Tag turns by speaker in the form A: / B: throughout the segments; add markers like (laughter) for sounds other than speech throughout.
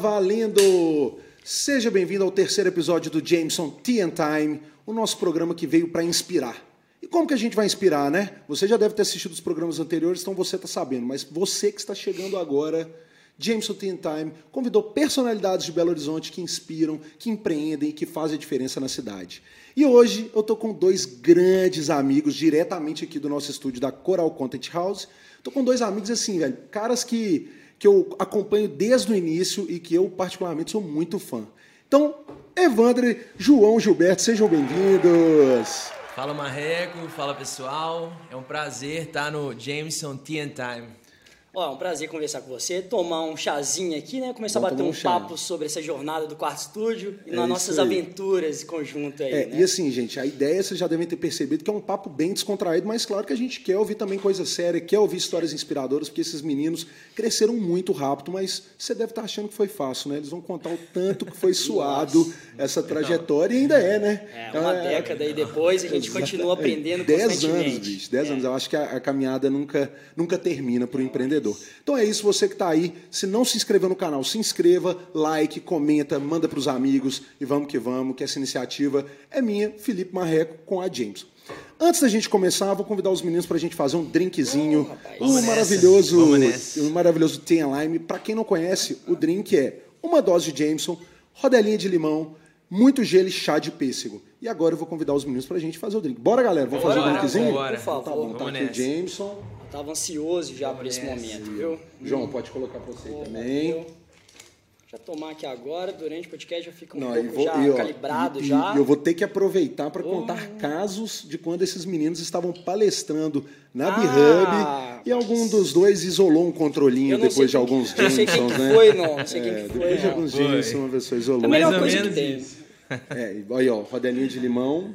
A: Valendo! Seja bem-vindo ao terceiro episódio do Jameson Tea and Time, o nosso programa que veio para inspirar. E como que a gente vai inspirar, né? Você já deve ter assistido os programas anteriores, então você está sabendo, mas você que está chegando agora, Jameson Tea and Time convidou personalidades de Belo Horizonte que inspiram, que empreendem e que fazem a diferença na cidade. E hoje eu tô com dois grandes amigos diretamente aqui do nosso estúdio da Coral Content House. Tô com dois amigos assim, velho, caras que que eu acompanho desde o início e que eu, particularmente, sou muito fã. Então, Evandro, João, Gilberto, sejam bem-vindos.
B: Fala Marreco, fala pessoal. É um prazer estar no Jameson Tea Time.
C: Ó, é um prazer conversar com você, tomar um chazinho aqui, né? Começar Vamos a bater um, um papo sobre essa jornada do quarto estúdio e é nas nossas aí. aventuras em conjunto aí,
A: é,
C: né?
A: E assim, gente, a ideia vocês já devem ter percebido que é um papo bem descontraído, mas claro que a gente quer ouvir também coisa séria, quer ouvir histórias inspiradoras, porque esses meninos cresceram muito rápido, mas você deve estar achando que foi fácil, né? Eles vão contar o tanto que foi (laughs) suado essa trajetória e ainda é, né?
C: É, uma é, década e depois a gente continua aprendendo
A: Dez anos, bicho, dez é. anos. Eu acho que a, a caminhada nunca, nunca termina para o empreendedor. Então é isso você que está aí, se não se inscreveu no canal, se inscreva, like, comenta, manda para os amigos e vamos que vamos, que essa iniciativa é minha, Felipe Marreco, com a James. Antes da gente começar, vou convidar os meninos para a gente fazer um drinkzinho, oh, um maravilhoso, um maravilhoso Ten Lime. Para quem não conhece, o drink é uma dose de Jameson, rodelinha de limão, muito gelo e chá de pêssego. E agora eu vou convidar os meninos para a gente fazer o drink. Bora, galera, vamos fazer o drinkzinho?
C: Bora, por favor.
A: Tá bom, tá aqui o Jameson.
C: Tava ansioso já por esse momento, viu?
A: João, pode colocar para você também.
C: Já tomar aqui agora, durante o podcast já fica um Não, pouco vou, já e, ó, calibrado
A: e,
C: já.
A: E eu vou ter que aproveitar para oh. contar casos de quando esses meninos estavam palestrando na ah, B-Hub e algum dos dois isolou um controlinho depois de alguns Jamesons, né? Não sei quem
C: que foi, não. Não sei quem
A: é,
C: que
A: foi. Depois de alguns Jamesons, uma pessoa isolou.
C: É a melhor coisa que tem.
A: É, aí, ó, rodelinha de limão.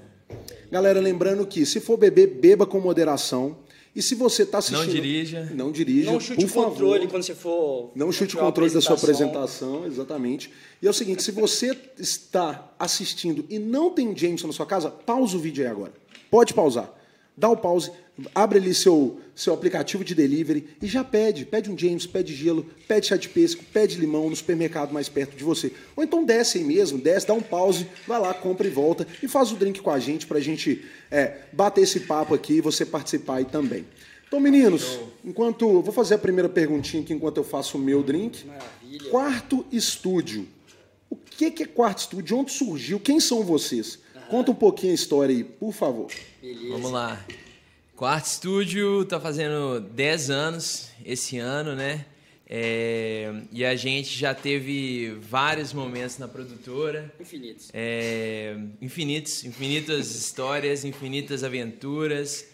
A: Galera, lembrando que se for beber, beba com moderação. E se você está assistindo.
B: Não dirija.
A: Não dirija.
C: Não chute
A: o
C: controle
A: favor,
C: quando você for.
A: Não chute o controle da sua apresentação, exatamente. E é o seguinte: se você está assistindo e não tem Jameson na sua casa, pausa o vídeo aí agora. Pode pausar. Dá o pause, abre ali seu, seu aplicativo de delivery e já pede. Pede um James, pede gelo, pede chá de pesco, pede limão no supermercado mais perto de você. Ou então desce aí mesmo, desce, dá um pause, vai lá, compra e volta e faz o drink com a gente pra gente é, bater esse papo aqui e você participar aí também. Então, meninos, enquanto. Vou fazer a primeira perguntinha aqui enquanto eu faço o meu drink.
C: Maravilha.
A: Quarto estúdio. O que é quarto estúdio? Onde surgiu? Quem são vocês? Conta um pouquinho a história aí, por favor.
B: Beleza. Vamos lá. Quarto Estúdio tá fazendo 10 anos esse ano, né? É, e a gente já teve vários momentos na produtora.
C: Infinitos.
B: É, infinitos, infinitas histórias, infinitas aventuras.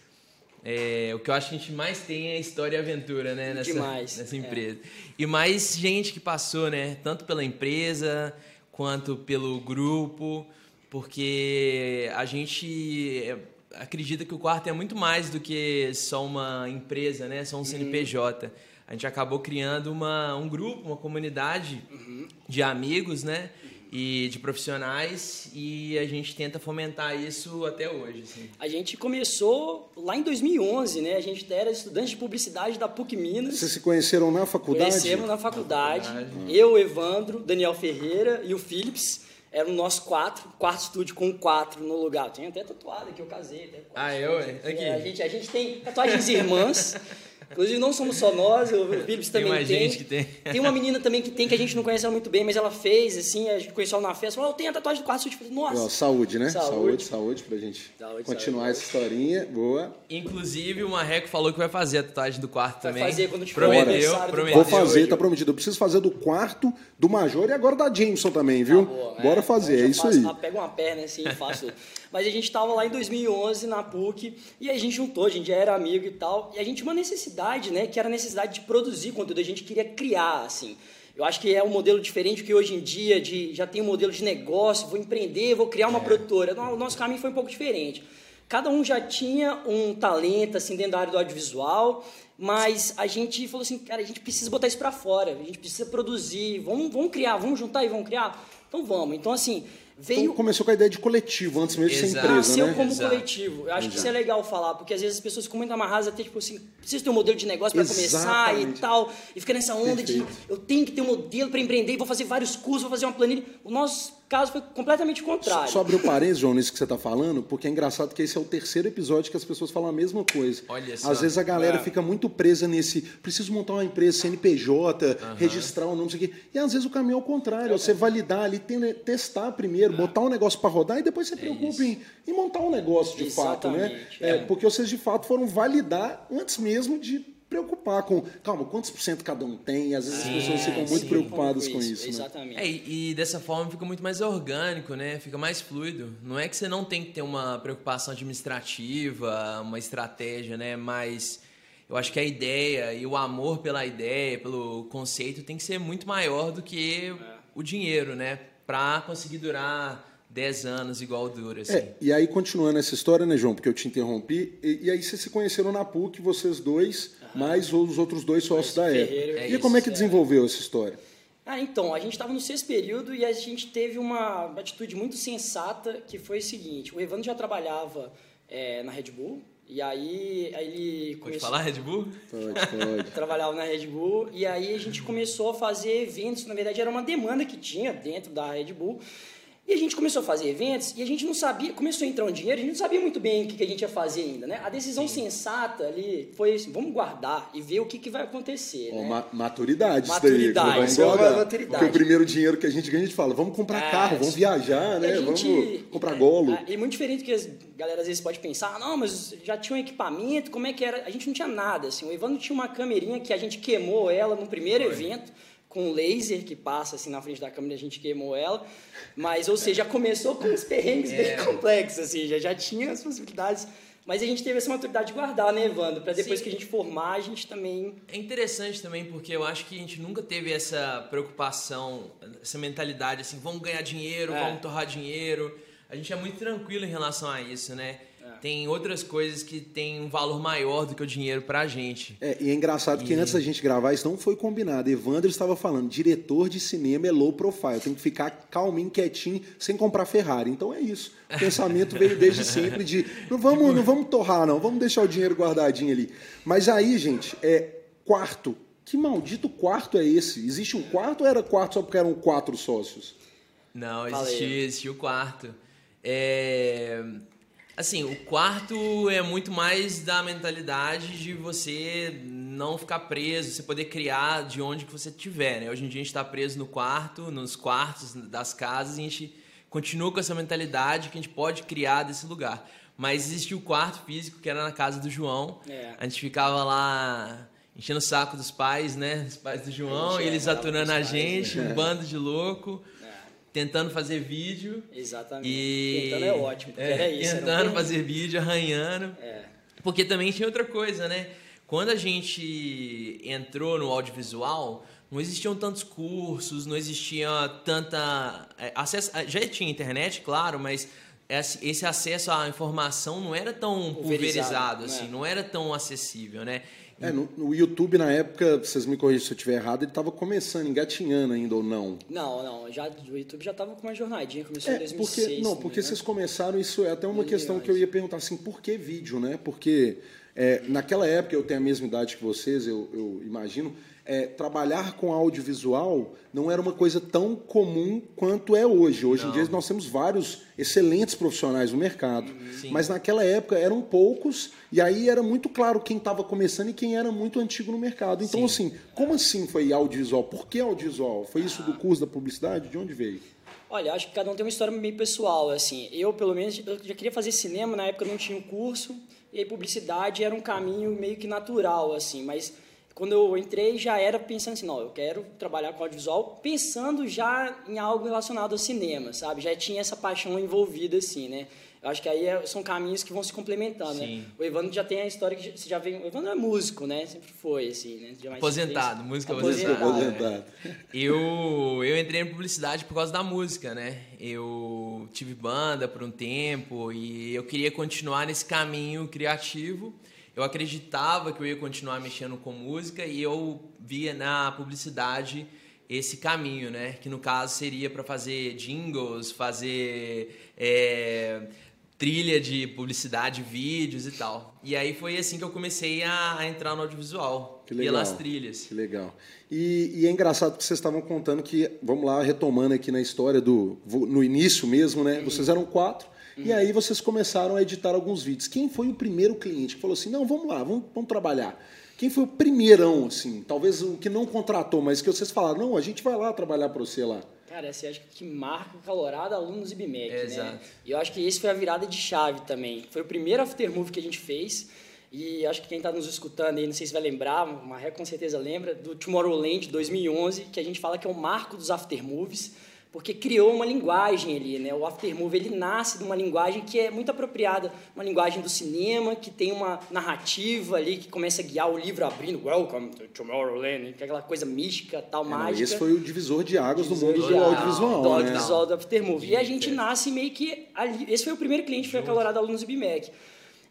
B: É, o que eu acho que a gente mais tem é história e aventura, né? Nessa,
C: Demais.
B: nessa empresa. E mais gente que passou, né? Tanto pela empresa quanto pelo grupo porque a gente é, acredita que o quarto é muito mais do que só uma empresa, né? Só um CNPJ. Uhum. A gente acabou criando uma, um grupo, uma comunidade uhum. de amigos, né? E de profissionais e a gente tenta fomentar isso até hoje. Assim.
C: A gente começou lá em 2011, né? A gente era estudante de publicidade da PUC Minas.
A: Vocês se conheceram na faculdade?
C: Conhecemos na faculdade. Na faculdade. Eu, Evandro, Daniel Ferreira e o Philips. Era o nosso quatro, quarto estúdio com quatro no lugar. Eu tenho até tatuado aqui, eu casei. Até
B: ah, eu? Aqui.
C: É, a, gente, a gente tem tatuagens irmãs. (laughs) Inclusive, não somos só nós, o (laughs) Philips também
B: tem.
C: Tem
B: gente que tem.
C: Tem uma menina também que tem, que a gente não conhece ela muito bem, mas ela fez, assim, a gente conheceu ela na festa, falou, eu tenho a tatuagem do quarto. Falei, nossa.
A: saúde, né? Saúde, saúde, saúde pra gente saúde, continuar saúde. essa historinha. Boa.
B: Inclusive, o Marreco falou que vai fazer a tatuagem do quarto
C: vai
B: também.
C: Vai fazer quando tiver
B: prometeu, prometeu.
A: Vou fazer, tá prometido. Eu preciso fazer do quarto, do Major e agora da Jameson também, viu? Tá boa, Bora é, fazer, é isso
C: faço,
A: aí.
C: Pega uma perna assim e faço. (laughs) Mas a gente estava lá em 2011 na PUC e a gente juntou, a gente já era amigo e tal. E a gente tinha uma necessidade, né? Que era a necessidade de produzir conteúdo, a gente queria criar, assim. Eu acho que é um modelo diferente que hoje em dia de já tem um modelo de negócio, vou empreender, vou criar uma é. produtora. O nosso caminho foi um pouco diferente. Cada um já tinha um talento assim dentro da área do audiovisual, mas a gente falou assim, cara, a gente precisa botar isso para fora, a gente precisa produzir, vamos, vamos criar, vamos juntar e vamos criar. Então vamos. Então assim, veio.
A: Então começou com a ideia de coletivo, antes mesmo de ser
B: Exato.
A: empresa,
C: Nasceu
A: né?
C: como
B: Exato.
C: coletivo. Eu acho que isso é legal falar, porque às vezes as pessoas ficam muito amarradas até, tipo assim, precisa ter um modelo de negócio para começar e tal. E fica nessa onda
A: Perfeito.
C: de eu tenho que ter um modelo para empreender, vou fazer vários cursos, vou fazer uma planilha. O nosso caso foi completamente o contrário.
A: Só abrir o parênteses, João, nisso que você está falando, porque é engraçado que esse é o terceiro episódio que as pessoas falam a mesma coisa.
B: Olha só.
A: Às vezes a galera
C: É.
A: fica muito presa nesse, preciso montar uma empresa CNPJ, registrar o nome, não sei o quê. E às vezes o caminho é o contrário, é você validar ali, te- testar primeiro, botar um negócio para rodar e depois você preocupa em, em montar um negócio de fato, né?
C: Exatamente,
A: É,
C: é.
A: Porque vocês de fato foram validar antes mesmo de preocupar com, calma, quantos por cento cada um tem? Às vezes as pessoas ficam muito
C: sim,
A: preocupadas com
C: isso,
A: isso, né?
C: Exatamente.
B: É, e, e dessa forma fica muito mais orgânico, né? Fica mais fluido. Não é que você não tem que ter uma preocupação administrativa, uma estratégia, né? Mas eu acho que a ideia e o amor pela ideia, pelo conceito, tem que ser muito maior do que o dinheiro, né? Pra conseguir durar 10 anos igual dura, assim.
A: É, e aí, continuando essa história, né, João? Porque eu te interrompi. E, e aí, vocês se conheceram na PUC, vocês dois, mais os outros dois sócios da época.
B: É
A: e como é que
C: isso,
A: desenvolveu essa história?
C: Ah, então, a gente estava no sexto período e a gente teve uma atitude muito sensata, que foi o seguinte, o Evandro já trabalhava é, na Red Bull, e aí, aí ele
B: Pode
C: começou...
B: falar, Red Bull?
A: Pode, pode. (laughs)
C: trabalhava na Red Bull e aí a gente começou a fazer eventos, na verdade era uma demanda que tinha dentro da Red Bull. E a gente começou a fazer eventos e a gente não sabia, começou a entrar um dinheiro, a gente não sabia muito bem o que, que a gente ia fazer ainda, né? A decisão sensata ali foi assim, vamos guardar e ver o que, que vai acontecer, né?
A: ma- maturidade,
C: Maturidade,
A: isso daí.
C: isso é
A: guardar.
C: maturidade.
A: Porque o primeiro dinheiro que a gente ganha, a gente fala, vamos comprar
C: É,
A: carro, vamos viajar, né?
C: a gente-
A: Vamos comprar
C: é,
A: golo.
C: é, E muito diferente do que as galera às vezes pode pensar, "Ah, não, mas já tinha um equipamento, como é que era? A gente não tinha nada, assim. O Evandro tinha uma camerinha que a gente queimou ela no primeiro evento, com laser que passa assim na frente da câmera, a gente queimou ela. Mas, ou seja, já começou com uns perrengues bem complexos, assim, já, já tinha as possibilidades. Mas a gente teve essa maturidade de guardar, né, Evandro? Para depois
B: Sim.
C: que a gente formar, a gente também
B: É interessante também porque eu acho que a gente nunca teve essa preocupação, essa mentalidade assim, vamos ganhar dinheiro,
C: É.
B: vamos torrar dinheiro. A gente é muito tranquilo em relação a isso, né? Tem outras coisas que têm um valor maior do que o dinheiro pra gente.
A: É, e é engraçado que antes da gente gravar, isso não foi combinado. Evandro estava falando, diretor de cinema é low profile, tem que ficar calminho, quietinho, sem comprar Ferrari. Então é isso. O pensamento veio desde sempre de não vamos, não vamos torrar, não, vamos deixar o dinheiro guardadinho ali. Mas aí, gente, é quarto. Que maldito quarto é esse? Existe um quarto ou era quarto só porque eram quatro sócios?
B: Não, existia, existia o quarto. É... Assim, o quarto é muito mais da mentalidade de você não ficar preso, você poder criar de onde que você estiver, né? Hoje em dia a gente está preso no quarto, nos quartos das casas, e a gente continua com essa mentalidade que a gente pode criar desse lugar. Mas existia o quarto físico, que era na casa do João.
C: É.
B: A gente ficava lá enchendo o saco dos pais, né? Os pais do João,
C: gente
B: e eles
C: era
B: aturando a
C: os pais,
B: gente, um bando de louco tentando fazer vídeo.
C: exatamente.
B: E...
C: Tentando é ótimo, porque
B: É,
C: era isso. era um
B: Tentando
C: perrengue.
B: fazer vídeo, arranhando.
C: É.
B: Porque também tinha outra coisa, né? Quando a gente entrou no audiovisual, não existiam tantos cursos, não existia tanta. é, Acesso, já tinha internet, claro, mas esse acesso à informação não era tão
C: Pulverizado,
B: pulverizado, assim,
C: né?
B: não era tão acessível, né?
A: É, no, no YouTube, na época, vocês me corrigem se eu estiver errado, ele estava começando, engatinhando ainda ou não.
C: Não, não, já, o YouTube já tava com uma jornadinha, começou em
A: É,
C: 2006.
A: porque, não, porque
C: engano.
A: vocês começaram, isso é até uma questão que eu ia perguntar assim, por que vídeo, né? Porque é, naquela época, eu tenho a mesma idade que vocês, eu, eu imagino, é, trabalhar com audiovisual não era uma coisa tão comum quanto é hoje. Hoje em dia nós temos vários excelentes profissionais no mercado,
B: Sim.
A: mas naquela época eram poucos e aí era muito claro quem estava começando e quem era muito antigo no mercado. Então, assim, como assim foi audiovisual? Por que audiovisual? Foi isso do curso da publicidade? De onde veio?
C: Olha, acho que cada um tem uma história meio pessoal, assim. Eu, pelo menos, eu já queria fazer cinema, na época não tinha um curso, e aí publicidade era um caminho meio que natural, assim, mas quando eu entrei já era pensando assim, não, eu quero trabalhar com audiovisual, pensando já em algo relacionado ao cinema, sabe? Já tinha essa paixão envolvida, assim, né? Eu acho que aí é- são caminhos que vão se complementando, né?
B: Sim.
C: O Evandro já tem a história que você já vem... O Evandro é músico, né? Sempre foi, assim, né? Já mais
B: Aposentado, música
C: Aposentado.
B: aposentada.
A: Aposentado.
B: Eu, eu entrei em publicidade por causa da música, né? Eu tive banda por um tempo e eu queria continuar nesse caminho criativo. Eu acreditava que eu ia continuar mexendo com música e eu via na publicidade esse caminho, né? Que no caso seria para fazer jingles, fazer é, trilha de publicidade, vídeos e tal. E aí foi assim que eu comecei a, a entrar no audiovisual,
A: que legal,
B: pelas trilhas.
A: Que legal. E, e, é engraçado que vocês estavam contando que, vamos lá, retomando aqui na história do. no início mesmo, né? Vocês eram quatro. Uhum. E aí vocês começaram a editar alguns vídeos. Quem foi o primeiro cliente que falou assim: não, vamos lá, vamos, vamos trabalhar? Quem foi o primeirão, assim? Talvez o que não contratou, mas que vocês falaram, não, a gente vai lá trabalhar para você lá.
C: Cara, essa acho que marca o calorado alunos IBMEC, é, né? Exato. E eu acho que esse foi a virada de chave também. Foi o primeiro aftermove que a gente fez. E acho que quem está nos escutando aí, não sei se vai lembrar, o Maré com certeza lembra, do Tomorrowland 2011, que a gente fala que é o marco dos aftermoves porque criou uma linguagem ali, né? O aftermovie ele nasce de uma linguagem que é muito apropriada, uma linguagem do cinema que tem uma narrativa ali que começa a guiar o livro abrindo Welcome to Tomorrowland, que é aquela coisa mística, tal, é, mágica.
A: esse foi o divisor de águas divisor do mundo do audiovisual,
C: do né? audiovisual do aftermovie. E a gente nasce meio que ali, esse foi o primeiro cliente que foi acalorado alunos do BMEC.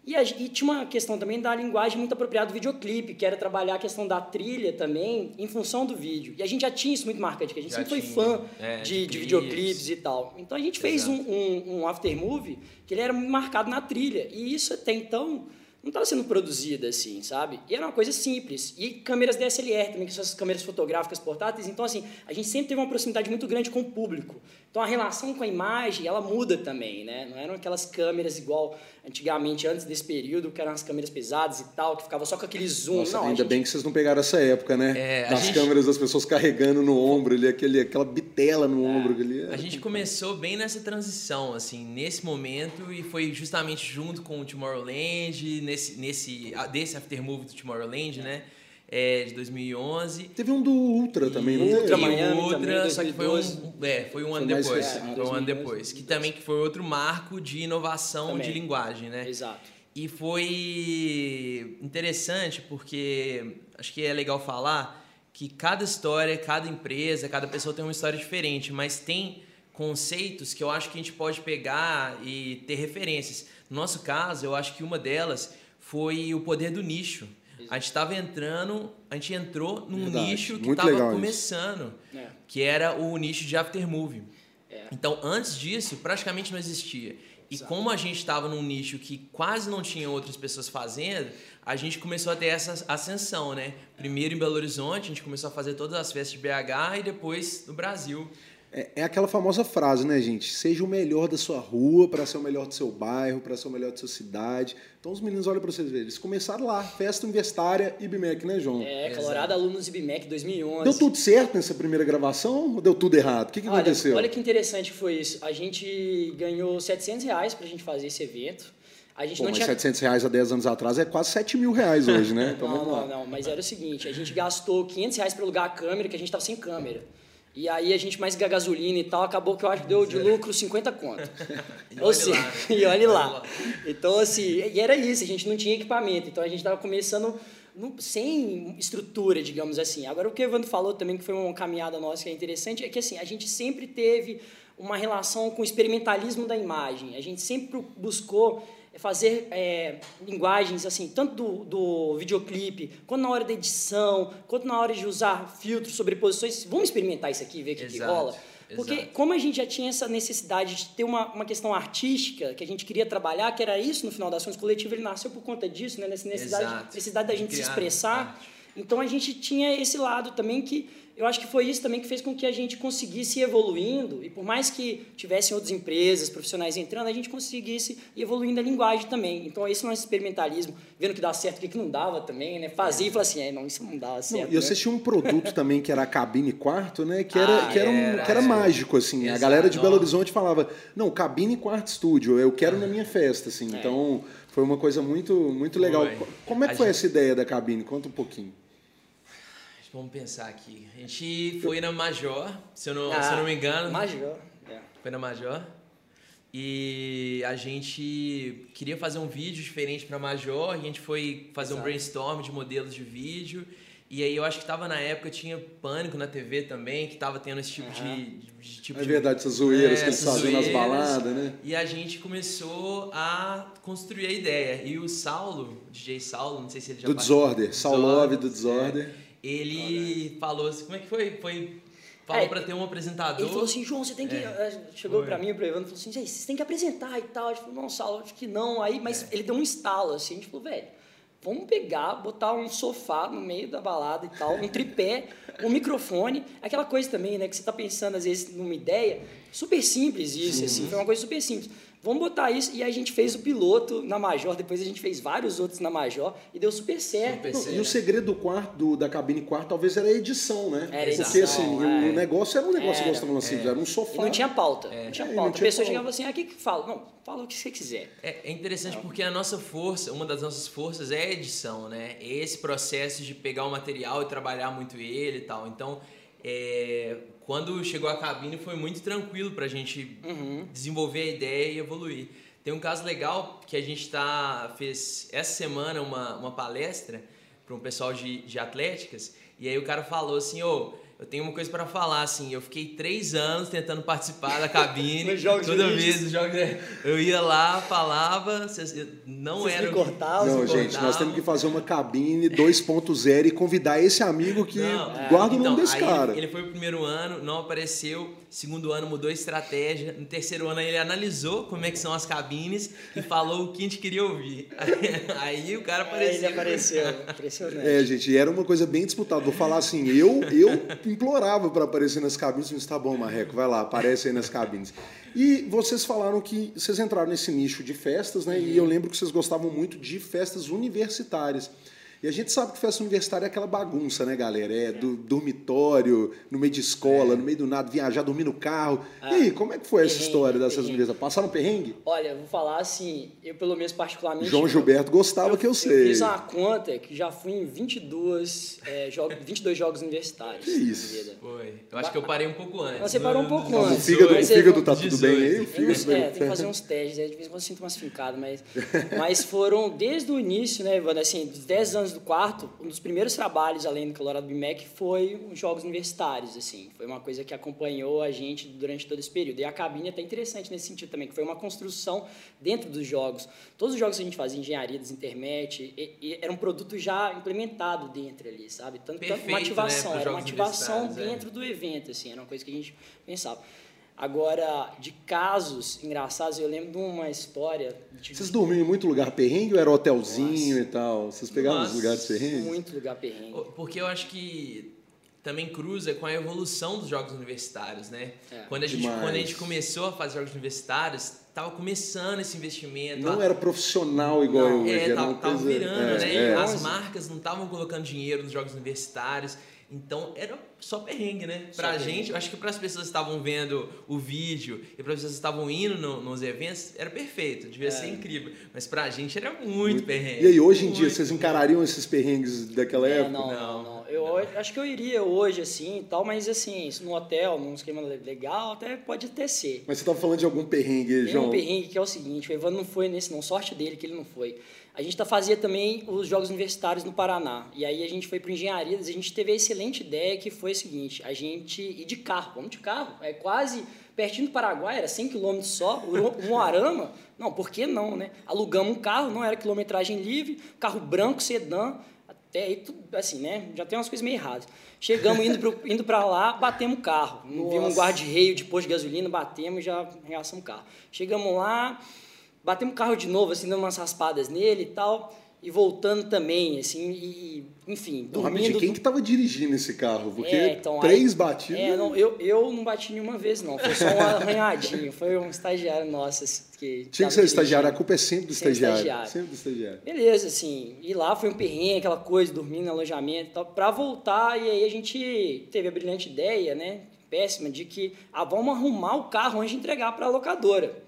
C: E, a, e, tinha uma questão também da linguagem muito apropriada do videoclipe, que era trabalhar a questão da trilha também em função do vídeo. E a gente já tinha isso muito marcante, que a gente já sempre tinha, foi fã é, de, de, videoclipes e tal. Então a gente fez um, um, um aftermovie que ele era marcado na trilha. E isso até então não estava sendo produzida assim, sabe? E era uma coisa simples. E câmeras DSLR também, que são essas câmeras fotográficas portáteis. Então, assim, a gente sempre teve uma proximidade muito grande com o público. Então, a relação com a imagem, ela muda também, né? Não eram aquelas câmeras igual antigamente, antes desse período, que eram as câmeras pesadas e tal, que ficava só com aquele zoom.
A: Nossa, não, ainda gente... bem que vocês não pegaram essa época, né? É, das gente... câmeras das pessoas carregando no ombro, ali, aquele, aquela bitela no é, ombro. Ali,
B: a gente começou bem nessa transição, assim, nesse momento, e foi justamente junto com o Tomorrowland, nesse, nesse, desse aftermovie do Tomorrowland, né? É, de 2011.
A: Teve um do Ultra também, não
B: Ultra, Miami Ultra, também, só que foi um, é, foi um ano depois. foi um ano depois. Que também que foi outro marco de inovação também. de linguagem, né?
C: Exato.
B: E foi interessante porque acho que é legal falar que cada história, cada empresa, cada pessoa tem uma história diferente, mas tem conceitos que eu acho que a gente pode pegar e ter referências. No nosso caso, eu acho que uma delas foi o poder do nicho. A gente estava entrando, a gente entrou num Verdade. nicho que estava começando, é. que era o nicho de aftermovie. É. Então, antes disso, praticamente não existia. E Exato. como a gente estava num nicho que quase não tinha outras pessoas fazendo, a gente começou a ter essa ascensão, né? Primeiro em Belo Horizonte, a gente começou a fazer todas as festas de BH e depois no Brasil.
A: É, é, aquela famosa frase, né, gente? Seja o melhor da sua rua para ser o melhor do seu bairro, para ser o melhor da sua cidade. Então os meninos olham para vocês verem. Eles começaram lá, festa universitária IBMEC, né, João?
C: É, Colorado Alunos IBMEC 2011.
A: Deu tudo certo nessa primeira gravação ou deu tudo errado? O que, que
C: olha,
A: aconteceu?
C: Olha que interessante foi isso. A gente ganhou 700 reais para a gente fazer esse evento. A gente
A: Pô,
C: não
A: mas
C: tinha...
A: 700 reais há 10 anos atrás é quase 7 mil reais hoje, né? (laughs)
C: Então, não, não, não. Mas era o seguinte, a gente gastou 500 reais para alugar a câmera, que a gente estava sem câmera. E aí a gente mais gasolina e tal, acabou que eu acho que deu de lucro 50 conto. (laughs) (laughs) Ou seja, (laughs) e olhe lá. Então, assim, e era isso, a gente não tinha equipamento, então a gente estava começando no, sem estrutura, digamos assim. Agora, o que o Evandro falou também, que foi uma caminhada nossa que é interessante, é que assim, a gente sempre teve uma relação com o experimentalismo da imagem. A gente sempre buscou fazer é, linguagens assim, tanto do, do videoclipe, quanto na hora da edição, quanto na hora de usar filtros, sobreposições. Vamos experimentar isso aqui, ver o que, que rola? Porque Exato. como a gente já tinha essa necessidade de ter uma, uma questão artística que a gente queria trabalhar, que era isso no final das ações coletivas, ele nasceu por conta disso, né? nessa necessidade, necessidade da gente se expressar. Arte. Então a gente tinha esse lado também que eu acho que foi isso também que fez com que a gente conseguisse ir evoluindo, e por mais que tivessem outras empresas, profissionais entrando, a gente conseguisse ir evoluindo a linguagem também. Então, esse nosso experimentalismo, vendo que dá certo, o que não dava também, né? Fazia e falava assim, é, não, isso não dava certo. Não,
A: e você né? tinha um produto também que era a cabine quarto, né? Que (laughs) era, ah, que era, um, que era mágico, assim. Exato. A galera de Belo Horizonte falava, não, cabine quarto estúdio, eu quero na minha festa, assim. É. Então, foi uma coisa muito, muito legal. Foi. Como é que a foi gente... essa ideia da cabine? Conta um pouquinho.
B: Vamos pensar aqui. A gente foi na Major, se eu não, ah, se eu não me engano.
C: Major.
B: É. Foi na Major. E a gente queria fazer um vídeo diferente para Major, e a gente foi fazer Exato. um brainstorm de modelos de vídeo. E aí eu acho que tava na época, tinha pânico na TV também, que tava tendo esse tipo uhum. de, de, tipo
A: É verdade, essas zoeiras é, que eles faziam nas baladas, né?
B: E a gente começou a construir a ideia. E o Saulo, DJ Saulo, não sei se ele já
A: Do Desorder, Saulo Love do Desorder.
B: É, ele falou assim, como é que foi? Foi falou
C: É,
B: pra ter um apresentador.
C: Ele falou assim, João, você tem que.
B: É.
C: Chegou
B: Foi.
C: pra mim pro Evandro falou assim, "Gente, vocês têm que apresentar e tal. A gente falou, não, Saulo, acho que não. Aí, mas ele deu um estalo, assim, a gente falou, velho, vamos pegar, botar um sofá no meio da balada e tal, um tripé, um microfone, aquela coisa também, né, que você tá pensando, às vezes, numa ideia, super simples isso, assim, foi uma coisa super simples. Vamos botar isso, e aí a gente fez o piloto na Major, depois a gente fez vários outros na Major, e deu super certo.
B: Super certo.
A: e o segredo do quarto, do- da cabine quarto, talvez era a edição, né?
C: Era
A: Porque
C: edição,
A: assim,
C: é.
A: o negócio era um negócio,
C: Era.
A: tá falando assim, era um
C: E
A: sofá.
C: não tinha pauta, não tinha
A: É, e
C: pauta.
A: não
C: a
A: tinha
C: pessoa
A: pauta.
C: chegava assim, ah, o que que fala? Não, fala o que você quiser.
B: É, é interessante porque a nossa força, uma das nossas forças é a edição, né? É Esse processo de pegar o material e trabalhar muito ele e tal. Então, é, quando chegou a cabine foi muito tranquilo pra gente desenvolver a ideia e evoluir. Tem um caso legal que a gente tá, fez essa semana uma, uma palestra para um pessoal de, de atléticas e aí o cara falou assim, ô, eu tenho uma coisa para falar, assim, eu fiquei três anos tentando participar da cabine,
C: Jogos
B: toda vez, nos jogos, eu ia lá, falava, vocês- não
C: Vocês
B: era
C: me
B: o
C: cortavam,
A: Não, gente, nós
B: cortavam.
A: temos que fazer uma cabine 2.0 e convidar esse amigo que
B: Não,
A: guarda o
B: então,
A: nome desse
B: aí
A: cara.
B: Ele, ele foi o primeiro ano, não apareceu. Segundo ano mudou a estratégia. No terceiro ano ele analisou como é que são as cabines e falou o que a gente queria ouvir. Aí, (laughs) aí o cara
C: Aí
B: apareceu.
C: ele apareceu, impressionante.
A: É, gente, e era uma coisa bem disputada. Vou falar assim, eu, eu implorava para aparecer nas cabines, mas tá bom, Marreco, vai lá, aparece aí nas cabines. E vocês falaram que vocês entraram nesse nicho de festas, né? E eu lembro que vocês gostavam muito de festas universitárias. E a gente sabe que festa universitária é aquela bagunça, né, galera? É do dormitório, no meio de escola, no meio do nada, viajar, dormir no carro. e aí, como é que foi essa história dessas
C: perrengue.
A: universidades? Passaram perrengue?
C: Olha, eu vou falar assim, eu pelo menos particularmente...
A: João Gilberto gostava que eu sei.
C: fiz uma conta que já fui em 22, é, jogos, 22 jogos universitários.
A: Que isso?
B: Foi. Eu acho que eu parei um pouco antes.
C: Você parou um pouco
B: No-
A: O
C: antes.
A: fígado, o
C: você-
A: fígado tá tudo
B: 18.
A: bem aí? O
C: Tem,
A: fígado
C: é, tem que fazer uns testes, aí de vez em quando eu sinto umas fincadas, mas, mas foram desde o início, né, Ivan, assim, dos 10 anos do quarto, um dos primeiros trabalhos, além do Colorado BMEC, foi os jogos universitários, assim, foi uma coisa que acompanhou a gente durante todo esse período. E a cabine é até interessante nesse sentido também, que foi uma construção dentro dos jogos. Todos os jogos que a gente fazia, engenharia, desinternet, e, e era um produto já implementado dentro ali, sabe? Tanto, tanto
B: Perfeito,
C: uma
B: né,
C: ativação,
B: pros
C: era uma ativação
B: é.
C: dentro do evento, assim, era uma coisa que a gente pensava. Agora, de casos engraçados, eu lembro de uma história de
A: Vocês dormiam em muito lugar perrengue ou era hotelzinho e tal? Vocês pegavam os
B: Nossa,
A: lugares perrengues?
C: muito lugar perrengue.
B: Porque eu acho que também cruza com a evolução dos jogos universitários, né?
C: É.
B: Quando, a gente,
A: Demais.
B: quando a gente começou a fazer jogos universitários, tava começando esse investimento.
A: Não
B: a-
A: era profissional igual
C: Não,
A: é hoje.
B: É, tava, tava
A: coisa-
B: virando,
A: é,
B: né?
A: é.
B: As marcas não estavam colocando dinheiro nos jogos universitários. Então era só perrengue, né?
C: Só
B: Pra
C: perrengue.
B: gente, eu acho que para as pessoas que estavam vendo o vídeo e para as pessoas que estavam indo no- nos eventos, era perfeito, devia ser incrível. Mas pra gente era muito, perrengue.
A: E aí, hoje em dia,
B: Muito.
A: vocês encarariam esses perrengues daquela
C: É,
A: época?
C: não, não,
B: Não.
C: Acho que eu iria hoje, assim, e tal, mas assim, isso no hotel, num esquema legal, até pode até ser.
A: Mas você estava falando de algum perrengue,
C: Tem
A: João?
C: um perrengue que é o seguinte, o Evandro não foi nesse não, sorte dele que ele não foi. A gente tá, fazia também os Jogos Universitários no Paraná. E aí a gente foi para Engenharias e a gente teve a excelente ideia que foi a seguinte, a gente ir de carro, vamos de carro, é quase pertinho do Paraguai, era 100 km só, o Moarama, não, por que não, né? Alugamos um carro, não era quilometragem livre, carro branco, sedã, até aí tudo assim, né? Já tem umas coisas meio erradas. Chegamos indo pro, indo para lá, batemos o carro. Vimos um
A: Nossa.
C: guarda-reio de posto de gasolina, batemos e já reaçamos o carro. Chegamos lá, batemos o carro de novo, assim, dando umas raspadas nele e tal, e voltando também, assim, e, enfim, dormindo.
A: quem que tava dirigindo esse carro? Porque
C: É, então,
A: três
C: aí-
A: batidas...
C: É, não, eu, eu não bati nenhuma vez, não. Foi só um (laughs) arranhadinho. Foi um estagiário nosso assim, que.
A: Tinha que ser estagiário, a
C: dirigindo.
A: culpa é sempre do
C: Sempre
A: estagiário.
C: estagiário.
A: Sempre do estagiário.
C: Beleza, assim. E lá foi um perrengue, aquela coisa, dormindo no alojamento e tal. Pra voltar, e aí a gente teve a brilhante ideia, né? Péssima, de que ah, vamos arrumar o carro antes de entregar pra locadora.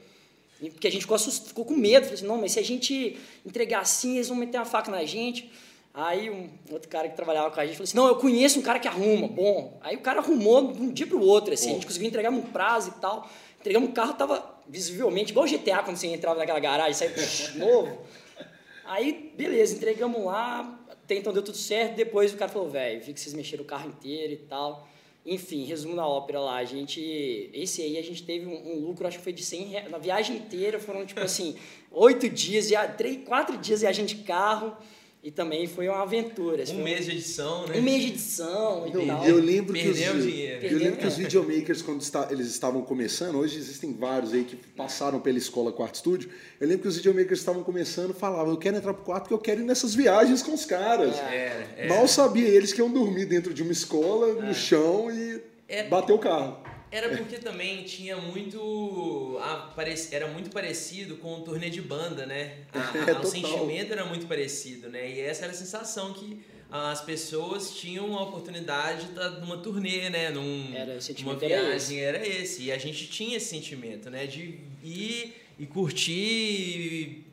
C: E- Porque a gente ficou, assust- ficou com medo. Falei assim, não, mas se a gente entregar assim, eles vão meter uma faca na gente. Aí um outro cara que trabalhava com a gente falou assim, não, eu conheço um cara que arruma. Bom, aí o cara arrumou de um dia pro outro, assim. A gente conseguiu entregar num prazo e tal. Entregamos o carro, tava visivelmente, igual o GTA, quando você entrava naquela garagem, saiu novo. Aí, beleza, entregamos lá, até então deu tudo certo. Depois o cara falou, velho, vi que vocês mexeram o carro inteiro e tal. Enfim, resumo da ópera lá, a gente. Esse aí a gente teve um, um lucro, acho que foi de 100 reais. Na viagem inteira foram, tipo assim, (laughs) oito dias, via- três, quatro dias viajando de carro. E também foi uma aventura.
B: Um mês de edição, né?
C: Um mês de edição e
A: Não,
C: tal.
A: eu lembro que os,
B: dinheiro.
A: eu lembro que os videomakers, quando está- eles estavam começando, hoje existem vários aí que passaram pela escola Quarto Estúdio, eu lembro que os videomakers estavam começando falavam, eu quero entrar pro quarto porque eu quero ir nessas viagens com os caras.
B: Era, era.
A: Mal sabia eles que iam dormir dentro de uma escola,
C: É.
A: no chão e
B: É.
A: bater o carro.
B: Era porque também tinha muito. era muito parecido com o turnê de banda, né? A-
A: É,
B: a- o sentimento era muito parecido, né? E essa era a sensação que as pessoas tinham a oportunidade de estar numa turnê, né? Num,
C: Era, o
B: numa
C: sentimento era
B: viagem, era esse. E a gente tinha esse sentimento, né? De ir e curtir, e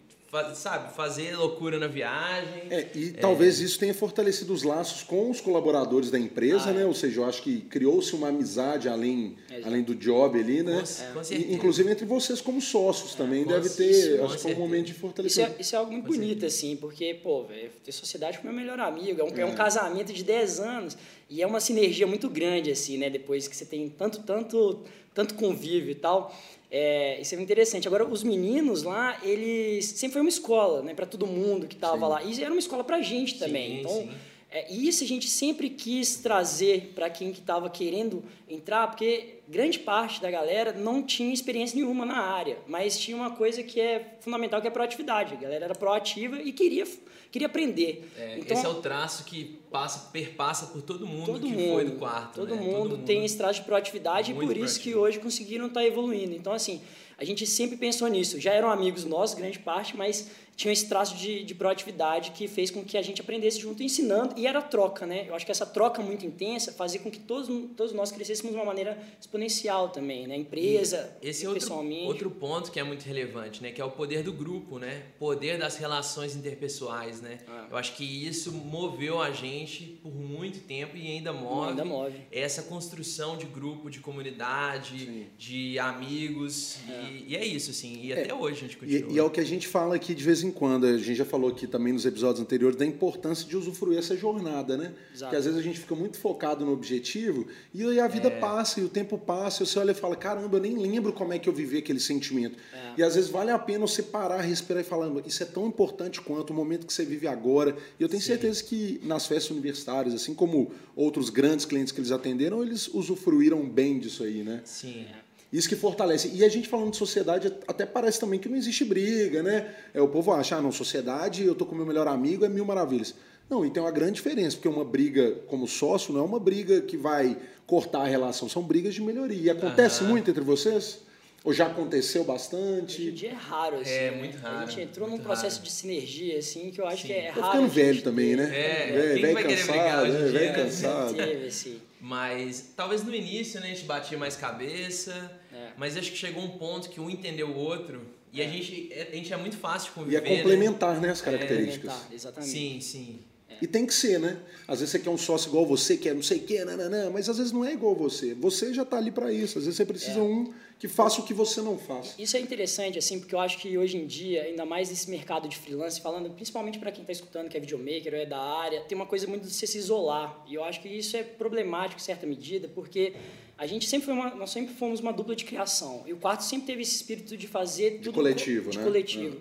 B: sabe? Fazer loucura na viagem.
A: É, e talvez isso tenha fortalecido os laços com os colaboradores da empresa,
C: Ah,
A: né?
C: é.
A: Ou seja, eu acho que criou-se uma amizade além,
C: É,
A: além do job ali, né?
B: Com- com
A: E,
B: certeza.
A: inclusive entre vocês como sócios também
B: com
A: deve ter,
B: certeza, com
A: acho que um
B: certeza.
A: momento de
C: Isso
A: fortalecimento.
C: é, isso é algo muito bonito, assim, porque, pô, velho, ter sociedade com meu melhor amigo, é um, é um casamento de 10 anos e é uma sinergia muito grande, assim, né? Depois que você tem tanto, tanto, tanto convívio e tal. É, isso é interessante. Agora, os meninos lá, eles sempre foi uma escola, né, para todo mundo que tava lá. E era uma escola pra gente também.
B: Sim,
C: então,
B: sim.
C: é, isso a gente sempre quis trazer para quem que estava querendo entrar, porque grande parte da galera não tinha experiência nenhuma na área, mas tinha uma coisa que é fundamental, que é a proatividade. A galera era proativa e queria, queria aprender.
B: É,
C: então,
B: esse é o traço que passa, perpassa por todo mundo
C: todo
B: que
C: mundo,
B: foi do quarto.
C: todo,
B: né?
C: mundo tem esse traço de proatividade
B: Muito
C: e por isso que hoje conseguiram estar evoluindo. Então, assim, a gente sempre pensou nisso. Já eram amigos nossos, grande parte, mas tinha esse traço de, de proatividade que fez com que a gente aprendesse junto, ensinando, e era troca, né? Eu acho que essa troca muito intensa fazia com que todos, todos nós crescêssemos de uma maneira exponencial também, né? Empresa,
B: Esse é outro,
C: pessoalmente.
B: outro ponto que é muito relevante, né? Que é o poder do grupo, né? Poder das relações interpessoais, né?
C: Ah.
B: Eu acho que isso moveu a gente por muito tempo e ainda move.
C: Ainda move.
B: Essa construção de grupo, de comunidade,
A: Sim.
B: de amigos. E, e é isso, assim. E até hoje a gente
A: E,
B: continua.
A: e é o que a gente fala aqui de vez em quando. A gente já falou aqui também nos episódios anteriores da importância de usufruir essa jornada, né?
C: Exato.
A: Porque às vezes a gente fica muito focado no objetivo e aí a vida
B: É.
A: passa e o tempo passa e você olha e fala: caramba, eu nem lembro como é que eu vivi aquele sentimento.
C: É.
A: E às vezes vale a pena você parar, respirar e falar: isso é tão importante quanto o momento que você vive agora. E eu tenho certeza que nas festas universitárias, assim como outros grandes clientes que eles atenderam, eles usufruíram bem disso aí, né?
B: Sim.
A: Isso que fortalece. E a gente falando de sociedade, até parece também que não existe briga, né? É, o povo acha, ah, não, sociedade, eu tô com meu melhor amigo, é mil maravilhas. Não, e tem uma grande diferença, porque uma briga como sócio não é uma briga que vai cortar a relação, são brigas de melhoria. E acontece
B: Aham.
A: muito entre vocês? Ou já aconteceu
C: Hoje em
A: bastante?
C: dia é raro, assim.
B: É,
C: né?
B: muito
C: A
B: raro,
C: gente entrou num processo
B: raro.
C: de sinergia, assim, que eu acho
B: Sim.
C: que é
A: Tô
C: raro.
A: ficando
C: a gente
A: velho também, né?
B: É,
A: velho,
B: quem
A: velho cansado, é, velho
B: né?
A: cansado.
C: Teve, assim.
B: Mas talvez no início, né, a gente batia mais cabeça,
C: É.
B: mas acho que chegou um ponto que um entendeu o outro e a gente, a gente é muito fácil de
A: E é
B: conviver. né?
A: complementar, né, as características.
C: Complementar, Exatamente.
B: Sim, sim.
A: E tem que ser, né? Às vezes você quer um sócio igual você, quer não sei o quê, nananã, mas às vezes não é igual você. Você já está ali para isso. Às vezes você precisa
C: É.
A: um que faça o que você não faz.
C: Isso é interessante, assim, porque eu acho que hoje em dia, ainda mais nesse mercado de freelance, falando principalmente para quem está escutando que é videomaker ou é da área, tem uma coisa muito de você se isolar. E eu acho que isso é problemático em certa medida, porque a gente sempre foi uma, nós sempre fomos uma dupla de criação. E o quarto sempre teve esse espírito de fazer tudo
A: coletivo,
C: co- de
A: né?
C: coletivo.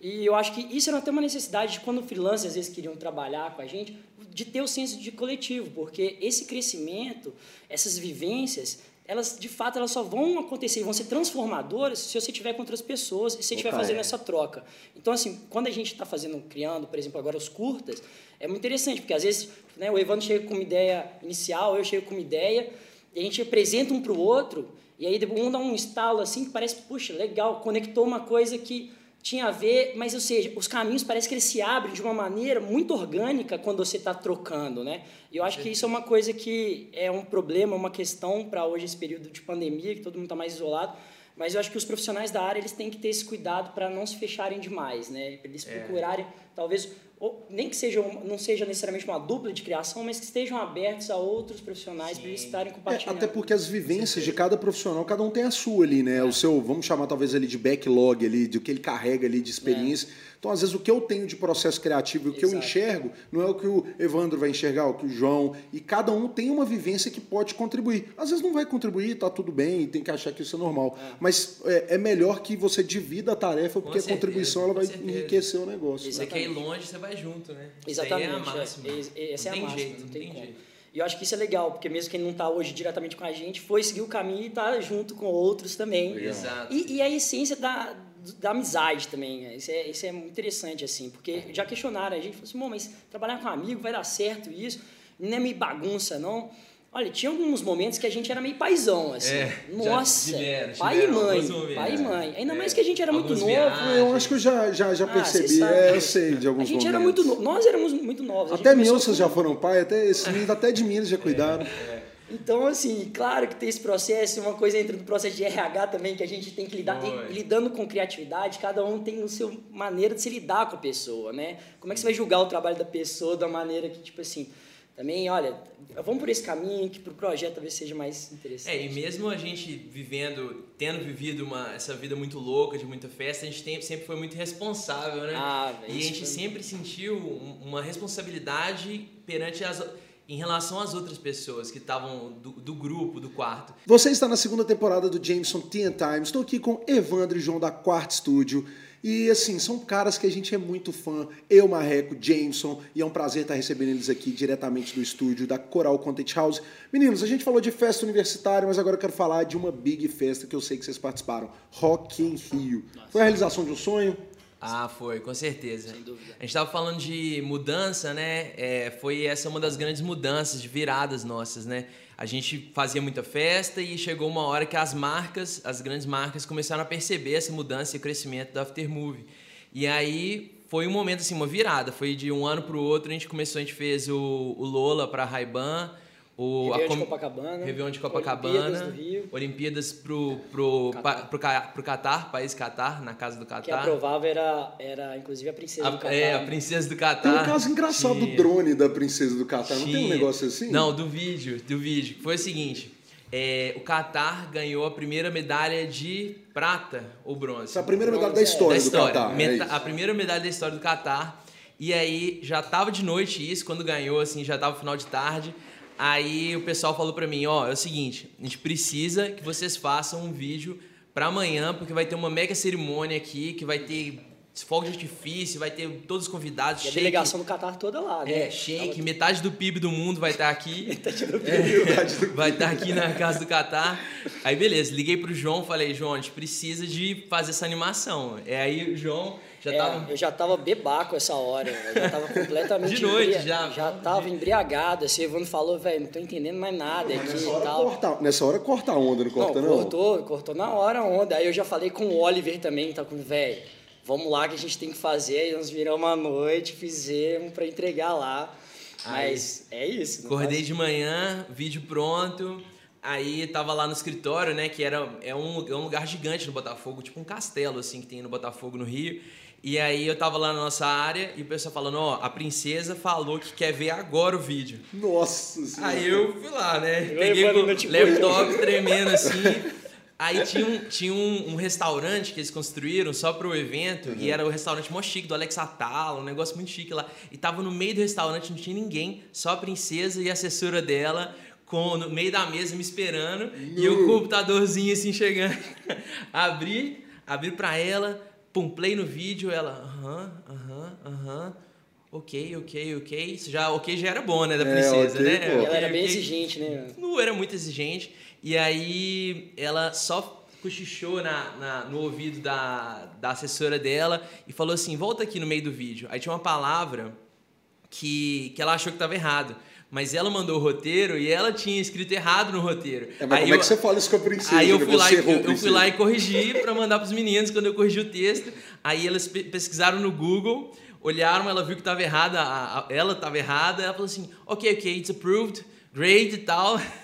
C: E eu acho que isso era até uma necessidade de quando freelancers às vezes queriam trabalhar com a gente, de ter o senso de coletivo, porque esse crescimento, essas vivências, elas de fato elas só vão acontecer e vão ser transformadoras se você tiver com outras pessoas e se você estiver fazendo essa troca. Então assim, quando a gente está fazendo, criando, por exemplo, agora os curtas, é muito interessante porque às vezes né, o Evandro chega com uma ideia inicial, eu chego com uma ideia a gente apresenta um para o outro e aí um dá um estalo assim que parece, puxa, legal, conectou uma coisa que tinha a ver, mas ou seja, os caminhos parece que eles se abrem de uma maneira muito orgânica quando você está trocando, né? E eu acho que isso é uma coisa que é um problema, uma questão para hoje esse período de pandemia, que todo mundo está mais isolado. Mas eu acho que os profissionais da área eles têm que ter esse cuidado para não se fecharem demais, né? Para eles procurarem, talvez, ou, nem que seja, não seja necessariamente uma dupla de criação, mas que estejam abertos a outros profissionais para eles estarem
A: É,
C: compartilhando.
A: até porque as vivências de cada profissional, cada um tem a sua ali, né? O seu, vamos chamar talvez ali de backlog ali, do que ele carrega ali de experiência. Então, às vezes, o que eu tenho de processo criativo e o que
C: Exato.
A: eu enxergo não é o que o Evandro vai enxergar, o que o João. E cada um tem uma vivência que pode contribuir. Às vezes não vai contribuir, tá tudo bem, tem que achar que isso é normal. Mas é, é melhor que você divida a tarefa, porque
B: certeza,
A: a contribuição ela vai
B: certeza.
A: enriquecer o negócio.
B: Você
A: né?
B: quer ir longe, você vai junto, né?
C: Exatamente.
B: Isso é a
C: é.
B: máxima.
C: É, essa é
B: não
C: a
B: tem
C: máxima,
B: jeito,
C: não tem
B: tem
C: como.
B: jeito.
C: E eu acho que isso é legal, porque mesmo quem não está hoje diretamente com a gente, foi seguir o caminho e tá junto com outros também.
B: Exato.
C: E, e a essência da, da amizade também, né? isso é, isso é muito interessante, assim, porque já questionaram a gente, falou assim, "Bom, mas trabalhar com amigo vai dar certo isso, não é meio bagunça, não? Olha, tinha alguns momentos que a gente era meio paizão, assim.
B: É, já
C: Nossa,
B: tiveram,
C: pai
B: tiveram
C: e mãe,
B: momentos.
C: pai e mãe. Ainda
B: É.
C: mais que a gente era muito novo.
B: viagens.
A: Eu acho que eu já, já, já
C: Ah,
A: percebi. É, eu sei de alguns
C: A gente
A: momentos.
C: era muito novo, nós éramos muito novos.
A: Até meus já foram pai, até esses meninos até de mim eles já cuidaram.
C: Então, assim, claro que tem esse processo, uma coisa entra no processo de RH também, que a gente tem que lidar, e lidando com criatividade, cada um tem o seu maneira de se lidar com a pessoa, né? Como é que você vai julgar o trabalho da pessoa da maneira que, tipo assim, também, olha, vamos por esse caminho que pro projeto talvez seja mais interessante.
B: É, e mesmo a gente vivendo, tendo vivido uma, essa vida muito louca, de muita festa, a gente tem- sempre foi muito responsável, né?
C: Ah,
B: e a gente
C: foi-
B: sempre sentiu um- uma responsabilidade perante as, em relação às outras pessoas que estavam do, do grupo, do quarto.
A: Você está na segunda temporada do Jameson Tea and Time. Estou aqui com Evandro e João da Quarto Studio. E assim, são caras que a gente é muito fã. Eu, Marreco, Jameson, e é um prazer estar recebendo eles aqui diretamente do estúdio da Coral Content House. Meninos, a gente falou de festa universitária, mas agora eu quero falar de uma big festa que eu sei que vocês participaram. Rock in Rio. Foi a realização de um sonho?
B: Ah, foi, com certeza.
C: Sem dúvida.
B: A gente estava falando de mudança, né? É, foi essa uma das grandes mudanças, de viradas nossas, né? A gente fazia muita festa e chegou uma hora que as marcas, as grandes marcas, começaram a perceber essa mudança e o crescimento da Aftermovie. E aí foi um momento, assim, uma virada. Foi de um ano para o outro, a gente começou, a gente fez o, o Lola para Ray-Ban, o
C: Réveillon de
B: com-
C: Copacabana,
B: Réveillon de
C: Olimpíadas
B: Copacabana,
C: do Rio.
B: Olimpíadas pro, pro,
C: Catar.
B: pa- pro, pro Catar, país Catar, na casa do Catar.
C: Que aprovava era, era inclusive a princesa do
B: A,
C: Catar.
B: é, a princesa do Catar.
A: Tem um caso engraçado do drone da princesa do Catar. Não tem um negócio assim?
B: Não, do vídeo, do vídeo. Foi o seguinte, é, o Catar ganhou a primeira medalha de prata ou bronze.
A: Essa é a primeira medalha da
C: é.
A: história
B: da
A: do
B: história.
A: Catar. é
B: Meta-
A: isso.
B: a primeira medalha da história do Catar. E aí já tava de noite isso, quando ganhou, assim, já tava final de tarde. Aí o pessoal falou pra mim, ó, é o seguinte, a gente precisa que vocês façam um vídeo pra amanhã, porque vai ter uma mega cerimônia aqui, que vai ter fogo de artifício, vai ter todos os convidados,
C: E a
B: shake-
C: delegação do Catar toda lá, né?
B: é, shake, metade do PIB do mundo vai estar aqui. (laughs)
C: Metade do
B: É, vai estar aqui na casa do Catar. Aí, beleza, liguei pro João, falei, João, a gente precisa de fazer essa animação. É aí o João já
C: É,
B: tava.
C: Eu já tava bebaco essa hora, eu já tava (laughs) completamente
B: De noite,
C: embria-
B: já.
C: Já tava embriagado, assim, o Evandro falou, velho, não tô entendendo mais nada aqui
A: Nessa
C: e
A: hora,
C: tal.
A: corta, nessa hora corta a onda, não corta
C: não,
A: não?
C: cortou, cortou na hora a onda. Aí eu já falei com o Oliver também, tá com, velho, vamos lá que a gente tem que fazer. Aí nós viramos à noite, fizemos pra entregar lá. Mas é isso.
B: Acordei
C: faz-
B: de manhã, vídeo pronto. Aí tava lá no escritório, né? Que era, é, um, é um lugar gigante no Botafogo, tipo um castelo, assim, que tem no Botafogo, no Rio. E aí eu tava lá na nossa área e o pessoal falando, ó, a princesa falou que quer ver agora o vídeo.
A: Nossa senhora.
B: Aí eu fui lá, né?
C: Eu
B: Peguei o laptop tremendo assim. Aí tinha, um, tinha um, um restaurante que eles construíram só pro evento, e era o restaurante mó chique do Alex Atala, um negócio muito chique lá. E tava no meio do restaurante, não tinha ninguém, só a princesa e a assessora dela, com, no meio da mesa me esperando, e o computadorzinho assim chegando. (laughs) abri, abri pra ela, pum, play no vídeo, ela, aham, aham, aham. Ok, ok, ok. Isso Já, ok já era bom, né, da
A: É,
B: princesa,
A: ok,
B: né?
A: pô.
C: Ela
B: Ok,
C: era bem
B: ok
C: exigente, né?
B: não era muito exigente. E aí ela só cochichou na, na- no ouvido da, da assessora dela e falou assim: volta aqui no meio do vídeo. Aí tinha uma palavra que, que ela achou que estava errado. Mas ela mandou o roteiro e ela tinha escrito errado no roteiro.
A: É, mas
B: aí
A: como é
B: eu-
A: que você fala isso com a princesa?
B: Aí eu fui, lá, e- eu, eu fui lá e corrigi para mandar para os meninos quando eu corrigi o texto. Aí elas pe- pesquisaram no Google, olharam, ela viu que estava errada, a- a- ela estava errada, ela falou assim: ok, ok, it's approved, great e tal. (laughs)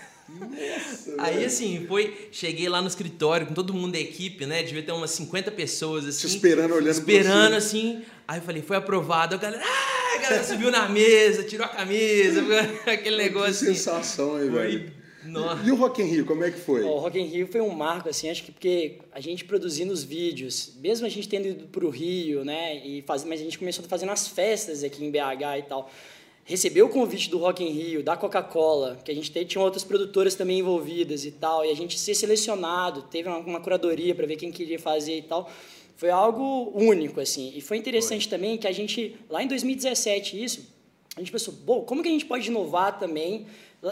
B: Aí assim, foi, cheguei lá no escritório com todo mundo da equipe, né? Devia ter umas 50 pessoas assim.
A: Te esperando, olhando pra
B: Esperando
A: você.
B: assim. Aí eu falei, foi aprovado. A galera, ah! a galera subiu na mesa, tirou a camisa, (laughs) aquele
A: Que
B: negócio assim.
A: sensação aí,
B: Foi
A: velho.
B: Nossa.
A: E o Rock in Rio, como é que foi?
C: O Rock in Rio foi um marco, assim, acho que porque a gente produzindo os vídeos, mesmo a gente tendo ido para o Rio, né, e faz, mas a gente começou fazendo as festas aqui em BH e tal, recebeu o convite do Rock in Rio, da Coca-Cola, que a gente tinha outras produtoras também envolvidas e tal, e a gente ser selecionado, teve uma, uma curadoria para ver quem queria fazer e tal, foi algo único, assim. E foi interessante foi. também que a gente, lá em 2017, isso, a gente pensou, bom, como que a gente pode inovar também,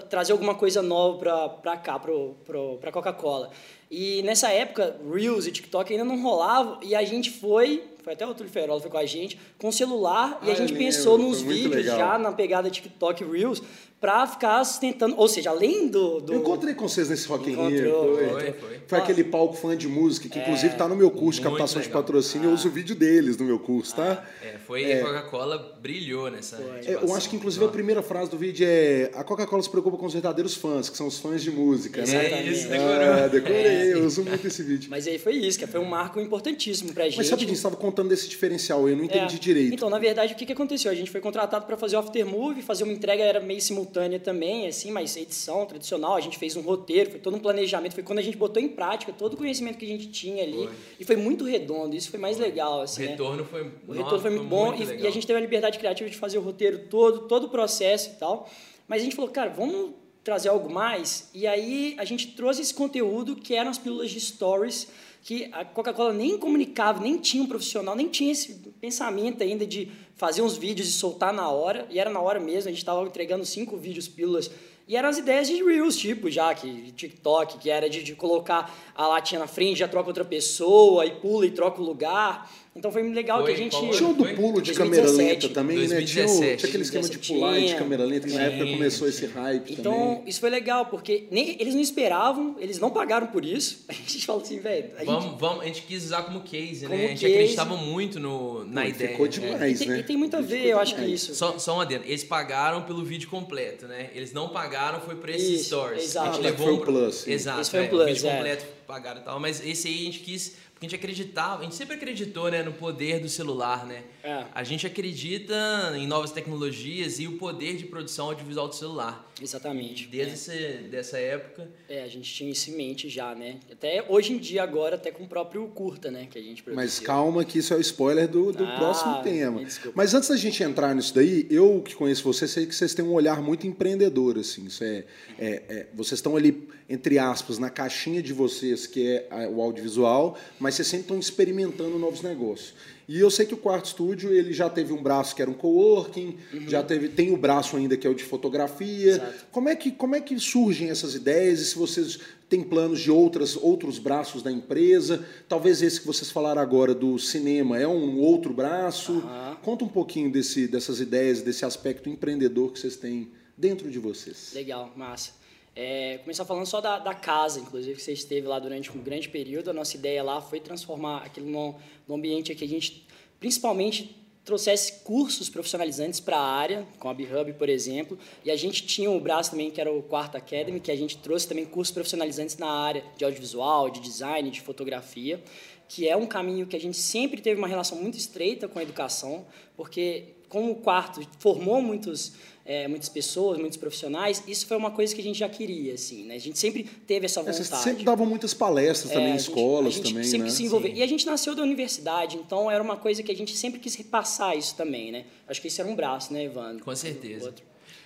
C: trazer alguma coisa nova para cá, para a Coca-Cola? E nessa época, Reels e TikTok ainda não rolavam, e a gente foi foi até o Túlio Ferola, foi com a gente, com o celular, ah, e a gente pensou nos vídeos legal. já na pegada TikTok Reels, para ficar sustentando, ou seja, além do, do...
A: Eu encontrei com vocês nesse Rock in Rio. Foi, foi, foi. foi aquele palco fã de música, que é, inclusive está no meu curso, captação legal. de patrocínio, ah. eu uso o vídeo deles no meu curso, tá?
B: Ah, é, foi é. a Coca-Cola brilhou nessa
A: é, Eu acho que inclusive a primeira frase do vídeo é a Coca-Cola se preocupa com os verdadeiros fãs, que são os fãs de música,
B: né? É isso, decorou.
A: Ah, decorei, eu uso muito esse vídeo.
C: Mas aí foi isso, que foi um marco importantíssimo pra gente.
A: Mas sabe, estava contando desse diferencial, eu não entendi é. direito.
C: Então, na verdade, o que, que aconteceu? A gente foi contratado para fazer o aftermovie, fazer uma entrega era meio simultânea também, assim, mas edição tradicional, a gente fez um roteiro, foi todo um planejamento, foi quando a gente botou em prática todo o conhecimento que a gente tinha ali. Foi. E foi muito redondo, isso foi mais legal. Assim,
B: o retorno
C: né?
B: foi
C: O retorno foi muito bom muito e, e, a gente teve a liberdade criativa de fazer o roteiro todo, todo o processo e tal. Mas a gente falou, cara, vamos trazer algo mais. E aí a gente trouxe esse conteúdo que eram as pílulas de stories que a Coca-Cola nem comunicava, nem tinha um profissional, nem tinha esse pensamento ainda de fazer uns vídeos e soltar na hora. E era na hora mesmo, a gente estava entregando cinco vídeos, pílulas e eram as ideias de Reels, tipo, já, que TikTok, que era de, de colocar a latinha na frente, já troca outra pessoa, e pula e troca o lugar. Então foi legal foi, que a gente.
A: Tinha o do pulo de 2017, câmera lenta também, 2017, né? Tinha, o, tinha aquele esquema de pular tinha, de câmera lenta, que na época começou esse hype.
C: Então,
A: também.
C: isso foi legal, porque nem, eles não esperavam, eles não pagaram por isso. (laughs) A gente falou assim, velho.
B: Vamos, vamos, a gente quis usar como case, como né? A gente case. acreditava muito no, na Pô, ideia.
A: Ficou demais, é.
C: e, tem,
A: né?
C: e tem muito a ver, eu acho que isso.
B: Só, só um adendo. Eles pagaram pelo vídeo completo, né? Eles não pagaram, foi por esses
C: isso,
B: stories.
C: Exato.
A: A gente levou foi o plus.
B: Exato.
C: Esse foi
B: é,
C: um plus,
B: o vídeo
C: é.
B: completo pagaram e tal. Mas esse aí a gente quis porque a gente acreditava, a gente sempre acreditou né, no poder do celular, né?
C: É.
B: A gente acredita em novas tecnologias e o poder de produção audiovisual do celular.
C: Exatamente.
B: Desde
C: é.
B: esse, dessa época.
C: É, a gente tinha isso em mente já, né? Até hoje em dia, agora, até com o próprio Curta, né? Que a gente produziu.
A: Mas calma que isso é o spoiler do, do
C: ah,
A: próximo tema. Mas antes da gente entrar nisso daí, eu que conheço vocês, sei que vocês têm um olhar muito empreendedor, assim. Isso é, é, é vocês estão ali, entre aspas, na caixinha de vocês, que é o audiovisual, mas vocês sempre estão experimentando novos negócios. E eu sei que o Quarto Estúdio ele já teve um braço que era um coworking, uhum. já teve tem o braço ainda que é o de fotografia.
C: Exato.
A: Como é que como é que surgem essas ideias e se vocês têm planos de outras outros braços da empresa? Talvez esse que vocês falaram agora do cinema é um outro braço.
C: Uhum.
A: Conta um pouquinho desse dessas ideias, desse aspecto empreendedor que vocês têm dentro de vocês.
C: Legal, massa. É, começar falando só da, da, casa, inclusive, que você esteve lá durante um grande período. A nossa ideia lá foi transformar aquilo num, num ambiente que a gente, principalmente, trouxesse cursos profissionalizantes para a área, com a B-Hub, por exemplo. E a gente tinha o braço também, que era o Quarto Academy, que a gente trouxe também cursos profissionalizantes na área de audiovisual, de design, de fotografia, que é um caminho que a gente sempre teve uma relação muito estreita com a educação, porque como o quarto formou muitos é, muitas pessoas, muitos profissionais, isso foi uma coisa que a gente já queria, assim, né? A gente sempre teve essa vontade. É, vocês
A: sempre davam muitas palestras também, em escolas
C: a gente
A: também,
C: sempre
A: né?
C: se envolveu. E a gente nasceu da universidade, então era uma coisa que a gente sempre quis repassar isso também, né? Acho que isso era um braço, né, Evandro?
B: Com certeza.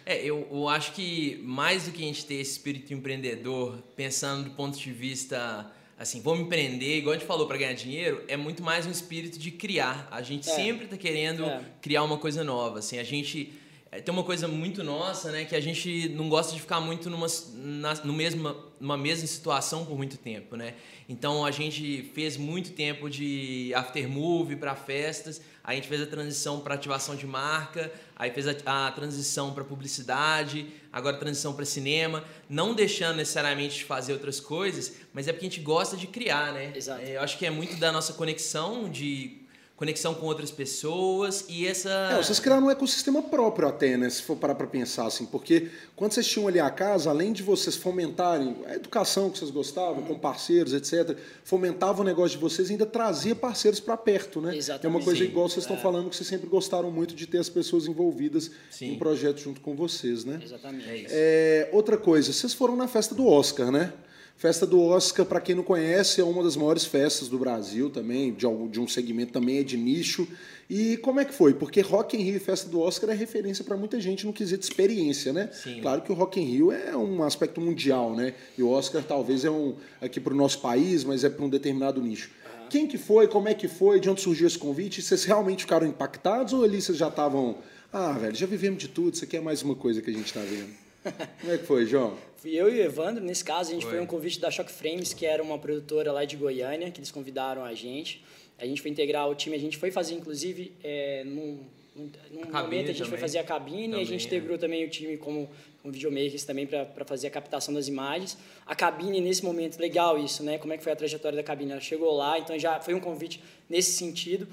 B: É, eu, eu acho que mais do que a gente ter esse espírito empreendedor, pensando do ponto de vista assim, vamos empreender, igual a gente falou, para ganhar dinheiro, é muito mais um espírito de criar. A gente
C: É.
B: sempre está querendo
C: É.
B: criar uma coisa nova. Assim, a gente é, tem uma coisa muito nossa, né, que a gente não gosta de ficar muito numa, na, no mesma, numa mesma situação por muito tempo, né? Então a gente fez muito tempo de aftermovie para festas, a gente fez a transição para ativação de marca, aí fez a, a transição para publicidade, agora a transição para cinema, não deixando necessariamente de fazer outras coisas, mas é porque a gente gosta de criar, né?
C: Exato.
B: É, eu acho que é muito da nossa conexão de conexão com outras pessoas e essa.
A: É, vocês criaram um ecossistema próprio até, né? Se for parar para pensar assim, porque quando vocês tinham ali a casa, além de vocês fomentarem a educação que vocês gostavam, com parceiros, etc., fomentava o negócio de vocês e ainda trazia parceiros para perto, né?
C: Exatamente.
A: É uma coisa
B: Sim.
A: igual vocês estão
C: É.
A: falando que vocês sempre gostaram muito de ter as pessoas envolvidas
B: Sim.
A: em projetos junto com vocês, né?
C: Exatamente.
B: É isso.
A: É, outra coisa, vocês foram na festa do Oscar, né? Festa do Oscar, para quem não conhece, é uma das maiores festas do Brasil também, de, algum- de um segmento também é de nicho. E como é que foi? Porque Rock in Rio e Festa do Oscar é referência para muita gente no quesito experiência, né?
B: Sim.
A: Claro que o Rock in Rio é um aspecto mundial, né? E o Oscar talvez é um aqui para o nosso país, mas é para um determinado nicho. Quem que foi? Como é que foi? De onde surgiu esse convite? Vocês realmente ficaram impactados ou ali vocês já estavam, ah, velho, já vivemos de tudo, isso aqui é mais uma coisa que a gente está vendo? Como é que foi, João?
C: Fui eu e o Evandro, nesse caso, a gente
B: Foi.
C: foi um convite da Shock Frames, que era uma produtora lá de Goiânia, que eles convidaram a gente. A gente foi integrar o time, a gente foi fazer, inclusive, é, num, num,
B: cabine
C: momento a gente foi
B: também.
C: fazer a cabine, e a
B: Também,
C: gente
B: é.
C: integrou também o time como, como videomakers também para fazer a captação das imagens. A cabine, nesse momento, legal isso, né? Como é que foi a trajetória da cabine? Ela chegou lá, então já foi um convite nesse sentido.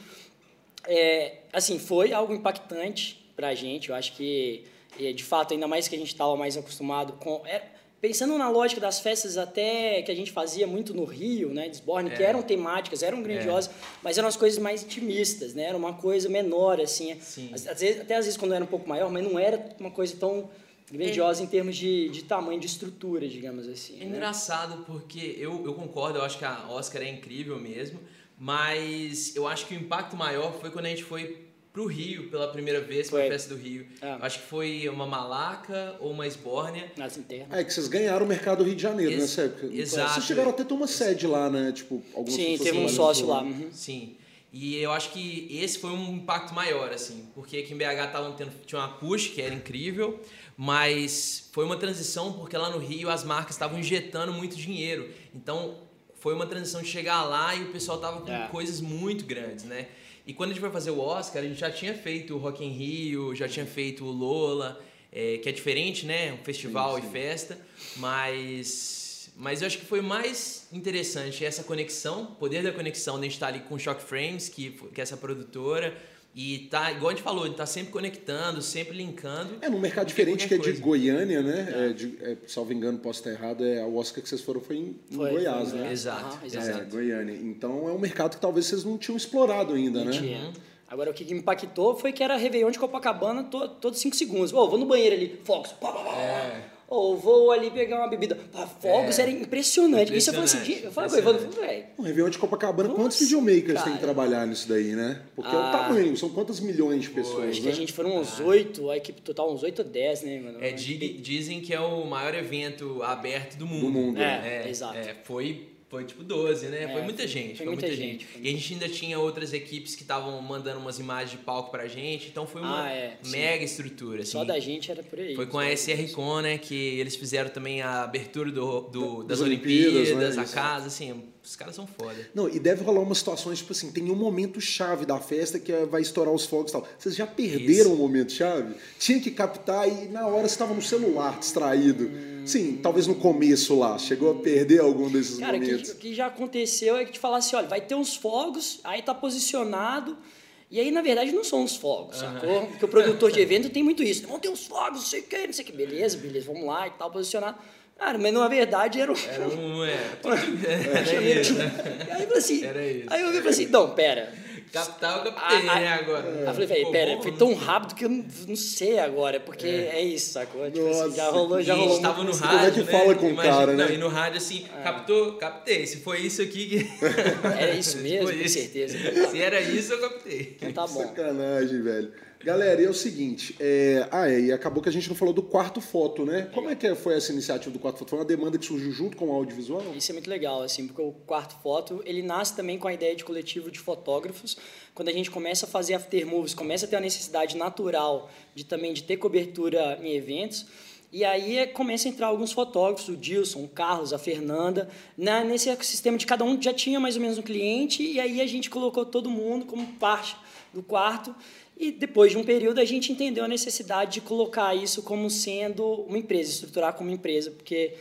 C: É, assim, foi algo impactante pra gente. Eu acho que, é, de fato, ainda mais que a gente estava mais acostumado com. é, pensando na lógica das festas até que a gente fazia muito no Rio, né, Desborne, que
B: É.
C: eram temáticas, eram grandiosas, mas eram as coisas mais intimistas, né? Era uma coisa menor, assim.
B: Sim.
C: Às, às vezes, até às vezes quando era um pouco maior, mas não era uma coisa tão grandiosa em termos de, de tamanho, de estrutura, digamos assim.
B: É
C: né?
B: engraçado porque eu, eu concordo, eu acho que a Oscar é incrível mesmo, mas eu acho que o impacto maior foi quando a gente foi pro Rio pela primeira vez, pra
C: Foi.
B: festa do Rio.
C: É.
B: Acho que foi uma malaca ou uma esbórnia.
C: Nas internas.
A: É que vocês ganharam o mercado do Rio de Janeiro,
B: Ex-
A: nessa época.
B: exato.
A: Vocês chegaram até a ter uma sede lá, né? Tipo, algumas
C: Sim, teve um sócio lá. uhum.
B: Sim. E eu acho que esse foi um impacto maior, assim, porque aqui em BH tavam tendo, tinha uma push que era incrível, mas foi uma transição porque lá no Rio as marcas estavam injetando muito dinheiro. Então foi uma transição de chegar lá e o pessoal tava com
C: É.
B: coisas muito grandes, né? E quando a gente foi fazer o Oscar, a gente já tinha feito o Rock in Rio, já tinha feito o Lola, é, que é diferente, né? Um festival e festa, mas mas eu acho que foi mais interessante essa conexão, o poder da conexão de a gente estar ali com o Shock Frames, que, que é essa produtora, e tá, igual a gente falou, gente tá sempre conectando, sempre linkando.
A: É, num mercado diferente que é de
B: coisa.
A: Goiânia, né? É. de, é, salvo engano, posso estar errado, é a Oscar que vocês foram foi em, em
C: Foi,
A: Goiás,
C: foi
A: né?
B: Exato,
A: É,
B: exato.
A: Goiânia. Então é um mercado que talvez vocês não tinham explorado ainda, né?
C: Tinha. Agora, o que me impactou foi que era Réveillon de Copacabana to, todos 5 segundos. Ô, vou no banheiro ali. Pá, pá, pá, pá.
B: É.
C: Ou vou ali pegar uma bebida. Pá, fogos
B: É.
C: era impressionante. Isso eu falei assim,
B: Impressionante,
C: eu falei com o Evandro,
B: impressionante.
C: velho.
A: O Réveillon de Copacabana, quantos
C: Nossa,
A: videomakers tem que trabalhar nisso daí, né? Porque é o
C: Ah.
A: tamanho, são quantas milhões de pessoas,
C: Acho que
A: né?
C: a gente foram uns oito, a equipe total uns oito ou dez, né, mano?
B: É, dizem que é o maior evento aberto do mundo.
A: Do mundo,
C: É, exato.
B: É, foi, foi tipo 12, né?
C: É,
B: foi muita gente.
C: foi
B: Foi,
C: muita
B: muita
C: gente,
B: gente. E a gente ainda tinha outras equipes que estavam mandando umas imagens de palco pra gente. Então foi uma
C: Ah, é, sim.
B: mega estrutura. Assim.
C: Só da gente era por aí.
B: Foi com a SRCon, né? Que eles fizeram também a abertura do, do- das,
A: Das Olimpíadas,
B: Olimpíadas,
A: né?
B: a
A: Isso.
B: casa, assim, os caras são foda.
A: Não, e deve rolar umas situações, tipo assim, tem um momento chave da festa que é- vai estourar os fogos e tal. Vocês já perderam o momento chave? Tinha que captar e na hora você estava no celular, distraído. Sim, talvez no começo lá. Chegou a perder algum desses
C: Cara,
A: momentos.
C: que, o que já aconteceu é que te falasse, olha, vai ter uns fogos, aí tá posicionado, e aí, na verdade, não são os fogos, sacou? Porque o produtor de evento tem muito isso. Vão ter uns fogos, não sei o que, não sei o que. Beleza, beleza, vamos lá e tal, posicionado. Cara, mas na verdade era o...
B: Era um. É, (laughs)
C: Era
B: era isso.
C: Aí eu falei assim, aí eu falei assim, não, pera.
B: Capital, eu captei,
C: Ah, ah,
B: né, agora.
C: Aí eu falei, velho, pera, foi tão rápido que eu não, não sei agora, porque é, isso, sacou? Tipo assim, já
A: Nossa,
C: rolou,
B: E
C: já
B: a
C: rolou.
B: gente tava no
C: isso.
A: Como é
B: rádio,
A: que
B: né?
A: fala com o
B: Imagina-
A: cara, né?
B: não, E no rádio, assim, captou, captei. Se foi isso aqui que... (laughs)
C: Era isso mesmo, com certeza.
B: Se era isso, eu captei.
C: Então tá bom.
A: Sacanagem, velho. Galera, e é o seguinte, é... ah, é, e acabou que a gente não falou do quarto foto, né? Como é que foi essa iniciativa do quarto foto? Foi uma demanda que surgiu junto com o audiovisual?
C: Isso é muito legal, assim, porque o quarto foto, ele nasce também com a ideia de coletivo de fotógrafos. Quando a gente começa a fazer aftermovies, começa a ter a necessidade natural de também de ter cobertura em eventos. E aí é, começa a entrar alguns fotógrafos, o Dilson, o Carlos, a Fernanda, na, nesse ecossistema de cada um já tinha mais ou menos um cliente, e aí a gente colocou todo mundo como parte do quarto. E depois de um período a gente entendeu a necessidade de colocar isso como sendo uma empresa, estruturar como empresa, porque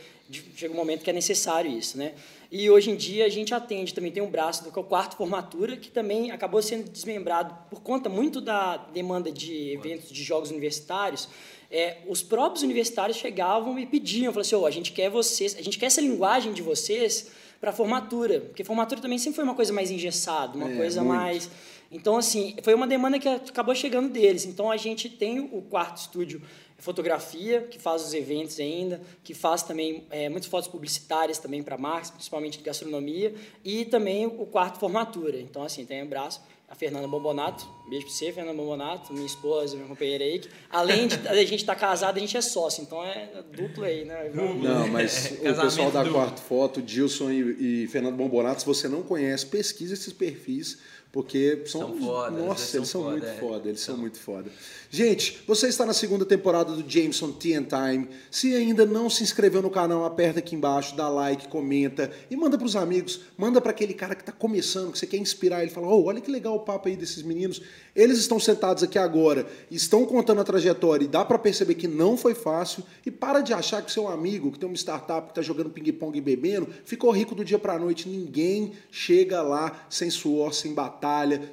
C: chega um momento que é necessário isso, né? E hoje em dia a gente atende, também tem um braço do que é o quarto formatura, que também acabou sendo desmembrado por conta muito da demanda de eventos de jogos universitários. É, os próprios universitários chegavam e pediam, falavam assim, oh, a gente quer vocês, a gente quer essa linguagem de vocês para formatura, porque formatura também sempre foi uma coisa mais engessada, uma é, coisa muito. mais então, assim, foi uma demanda que acabou chegando deles. Então, a gente tem o quarto estúdio fotografia, que faz os eventos ainda, que faz também é, muitas fotos publicitárias também para marcas, principalmente de gastronomia, e também o quarto formatura. Então, assim, tem um braço a Fernanda Bombonato, beijo pra você, Fernanda Bombonato, minha esposa, minha companheira aí, que além de a gente estar tá casado, a gente é sócio, então é duplo aí, né?
A: Não, mas o pessoal da Quarto Foto, Dilson e, e Fernando Bombonato, se você não conhece, pesquisa esses perfis, porque são,
B: são foda,
A: nossa, eles são, foda, muito é. foda, eles são. são muito foda. Gente, você está na segunda temporada do Jameson Tea and Time. Se ainda não se inscreveu no canal, aperta aqui embaixo, dá like, comenta e manda para os amigos, manda para aquele cara que está começando, que você quer inspirar ele, fala: "Oh, olha que legal o papo aí desses meninos. Eles estão sentados aqui agora, estão contando a trajetória e dá para perceber que não foi fácil e para de achar que seu amigo, que tem uma startup que está jogando ping-pong e bebendo, ficou rico do dia para a noite. Ninguém chega lá sem suor, sem batalha,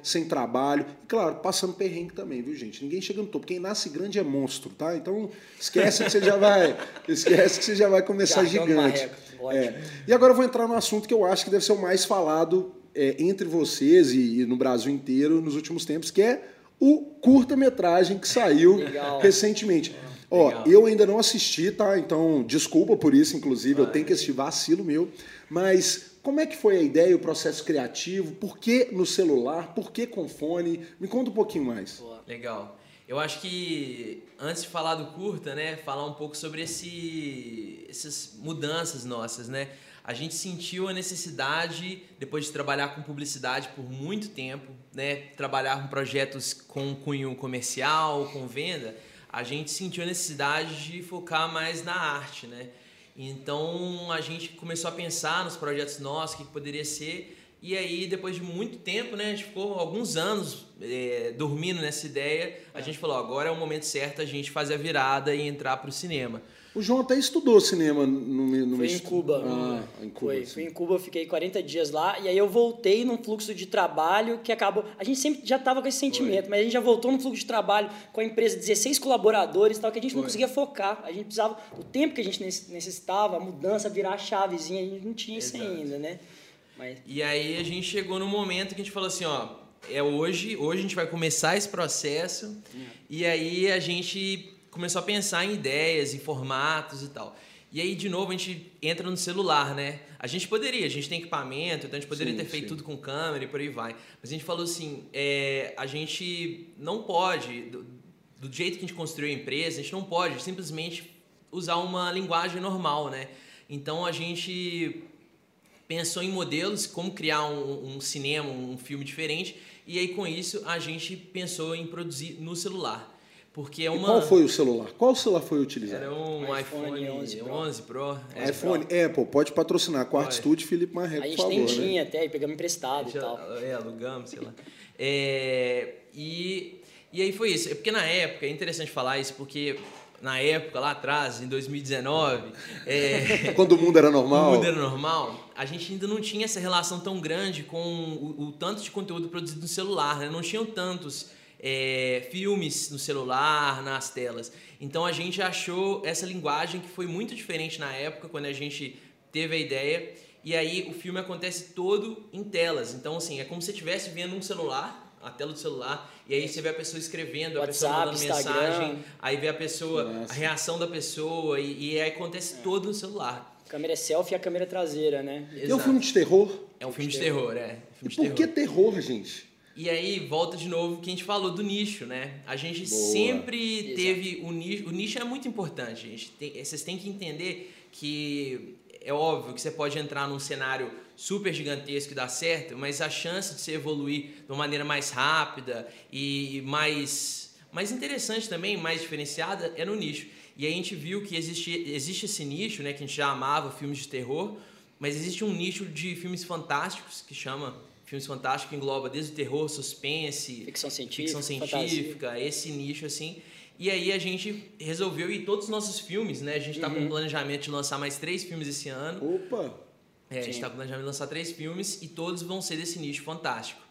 A: sem trabalho e claro, passando perrengue também, viu, gente? Ninguém chega no topo. Quem nasce grande é monstro, tá? Então, esquece que você já vai, (laughs) esquece que você já vai começar gigante. É. E agora eu vou entrar no assunto que eu acho que deve ser o mais falado é, entre vocês e, e, no Brasil inteiro nos últimos tempos, que é o curta-metragem que saiu (laughs) recentemente. Ó, eu ainda não assisti, tá? Então, desculpa por isso, inclusive, eu tenho que assistir vacilo meu. Mas como é que foi a ideia, o processo criativo? Por que no celular? Por que com fone? Me conta um pouquinho mais.
B: Legal. Eu acho que antes de falar do curta, né, falar um pouco sobre esse, essas mudanças nossas, né? A gente sentiu a necessidade, depois de trabalhar com publicidade por muito tempo, né, trabalhar com projetos com cunho comercial, com venda, a gente sentiu a necessidade de focar mais na arte, né? Então a gente começou a pensar nos projetos nossos, o que poderia ser, e aí, depois de muito tempo, né, a gente ficou alguns anos é, dormindo nessa ideia, a gente falou, agora é o momento certo a gente fazer a virada e entrar para o cinema.
A: O João até estudou cinema no, no
C: Foi em Cuba. Ah, em Cuba. Foi, fui em Cuba, eu fiquei 40 dias lá e aí eu voltei num fluxo de trabalho que acabou. A gente sempre já estava com esse sentimento, Foi. mas a gente já voltou num fluxo de trabalho com a empresa, 16 colaboradores e tal, que a gente Foi. não conseguia focar. A gente precisava, o tempo que a gente necessitava, a mudança, virar a chavezinha, a gente não tinha Exato. isso ainda, né?
B: Mas... E aí a gente chegou no momento que a gente falou assim, ó, é hoje, hoje a gente vai começar esse processo. Hum. E aí a gente começou a pensar em ideias, em formatos e tal. E aí, de novo, a gente entra no celular, né? A gente poderia, a gente tem equipamento, então a gente poderia sim, ter feito sim. tudo com câmera e por aí vai. Mas a gente falou assim, é, a gente não pode, do, do jeito que a gente construiu a empresa, a gente não pode simplesmente usar uma linguagem normal, né? Então a gente pensou em modelos, como criar um, um, cinema, um filme diferente, e aí com isso a gente pensou em produzir no celular. Porque é uma...
A: E qual foi o celular? Qual celular foi utilizado?
B: Era um iPhone, iPhone 11 Pro. 11 Pro.
A: É, iPhone Pro. Apple, pode patrocinar. Quarto pode. Studio, Felipe Marreco, por favor. A gente
C: tem né? até, e pegamos emprestado e tal.
B: É, alugamos, sei lá. É, e, e aí foi isso. É porque na época, é interessante falar isso, porque na época, lá atrás, em 2019. É, (laughs)
A: Quando o mundo era normal.
B: O mundo era normal, a gente ainda não tinha essa relação tão grande com o, o tanto de conteúdo produzido no celular, né? Não tinham tantos é, filmes no celular, nas telas. Então a gente achou essa linguagem que foi muito diferente na época, quando a gente teve a ideia. E aí o filme acontece todo em telas. Então, assim, é como se você estivesse vendo um celular a tela do celular, e aí você vê a pessoa escrevendo, WhatsApp, a pessoa mandando Instagram. mensagem, aí vê a pessoa, Nossa. a reação da pessoa, e, e aí acontece é. todo no celular.
C: A câmera é selfie e a câmera traseira, né?
A: Exato. É um filme de terror?
B: É um filme de terror, é.
A: Filme e por terror. que terror, gente?
B: E aí volta de novo que a gente falou do nicho, né? A gente Boa. sempre Exato. teve o nicho. O nicho é muito importante, gente. Tem, vocês têm que entender que é óbvio que você pode entrar num cenário super gigantesco e dar certo, mas a chance de você evoluir de uma maneira mais rápida e mais, mais interessante também, mais diferenciada, é no nicho. E aí a gente viu que existe, existe esse nicho, né, que a gente já amava filmes de terror, mas existe um nicho de filmes fantásticos que chama filmes fantásticos que engloba desde o terror, suspense,
C: ficção científica,
B: ficção científica esse nicho assim. E aí a gente resolveu ir todos os nossos filmes, né? A gente está uhum. com um planejamento de lançar mais três filmes esse ano.
A: Opa!
B: É, a gente está planejando lançar três filmes e todos vão ser desse nicho fantástico.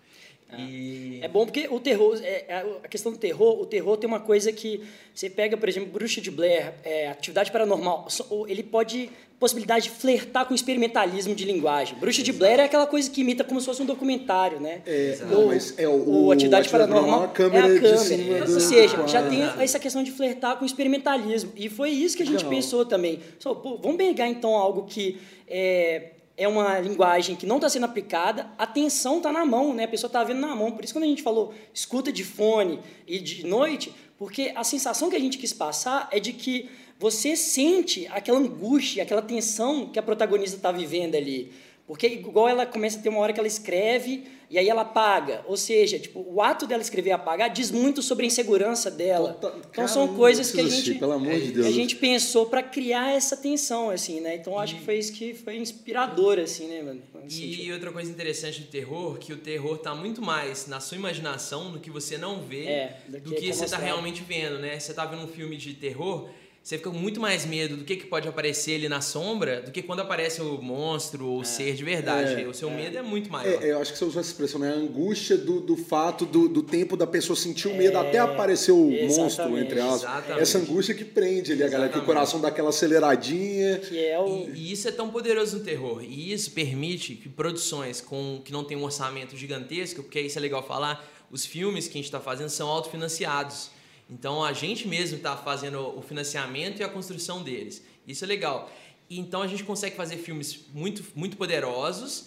C: É.
B: E...
C: É bom porque o terror, é, é, a questão do terror, o terror tem uma coisa que você pega, por exemplo, Bruxa de Blair, é, Atividade Paranormal, ele pode possibilidade de flertar com experimentalismo de linguagem. Bruxa de Blair é aquela coisa que imita como se fosse um documentário, né?
A: É, não, mas é o,
C: o Atividade Paranormal
A: é a câmera,
C: é a câmera.
A: cima
C: Ou seja, já tem essa questão de flertar com experimentalismo. E foi isso que a gente Legal. pensou também. Só, pô, vamos pegar então algo que é, é uma linguagem que não está sendo aplicada, a atenção está na mão, né? a pessoa está vendo na mão. Por isso, quando a gente falou escuta de fone e de noite, porque a sensação que a gente quis passar é de que você sente aquela angústia, aquela tensão que a protagonista está vivendo ali. Porque igual ela começa a ter uma hora que ela escreve e aí ela apaga. Ou seja, tipo, o ato dela escrever e apagar diz muito sobre a insegurança dela. Então, então são coisas que a gente,
A: pelo amor de Deus.
C: a gente pensou para criar essa tensão, assim, né? Então acho que foi isso que foi inspirador, assim, né, mano?
B: E outra coisa interessante do terror, que o terror tá muito mais na sua imaginação, no que você não vê,
C: é,
B: do que, do que você está realmente vendo, né? Você tá vendo um filme de terror você fica com muito mais medo do que, que pode aparecer ali na sombra do que quando aparece o monstro ou o é. ser de verdade. É, o seu é. medo é muito maior.
A: É, eu acho que você usou essa expressão, né? A angústia do, do fato do, do tempo da pessoa sentir o medo até aparecer o monstro, entre aspas. Exatamente. Essa angústia que prende ali a galera, que o coração dá aquela aceleradinha.
C: Que é o...
B: e, e, isso é tão poderoso no terror. E isso permite que produções com que não tem um orçamento gigantesco, porque isso é legal falar, os filmes que a gente está fazendo são autofinanciados. Então a gente mesmo está fazendo o financiamento e a construção deles. Isso é legal. então a gente consegue fazer filmes muito, muito poderosos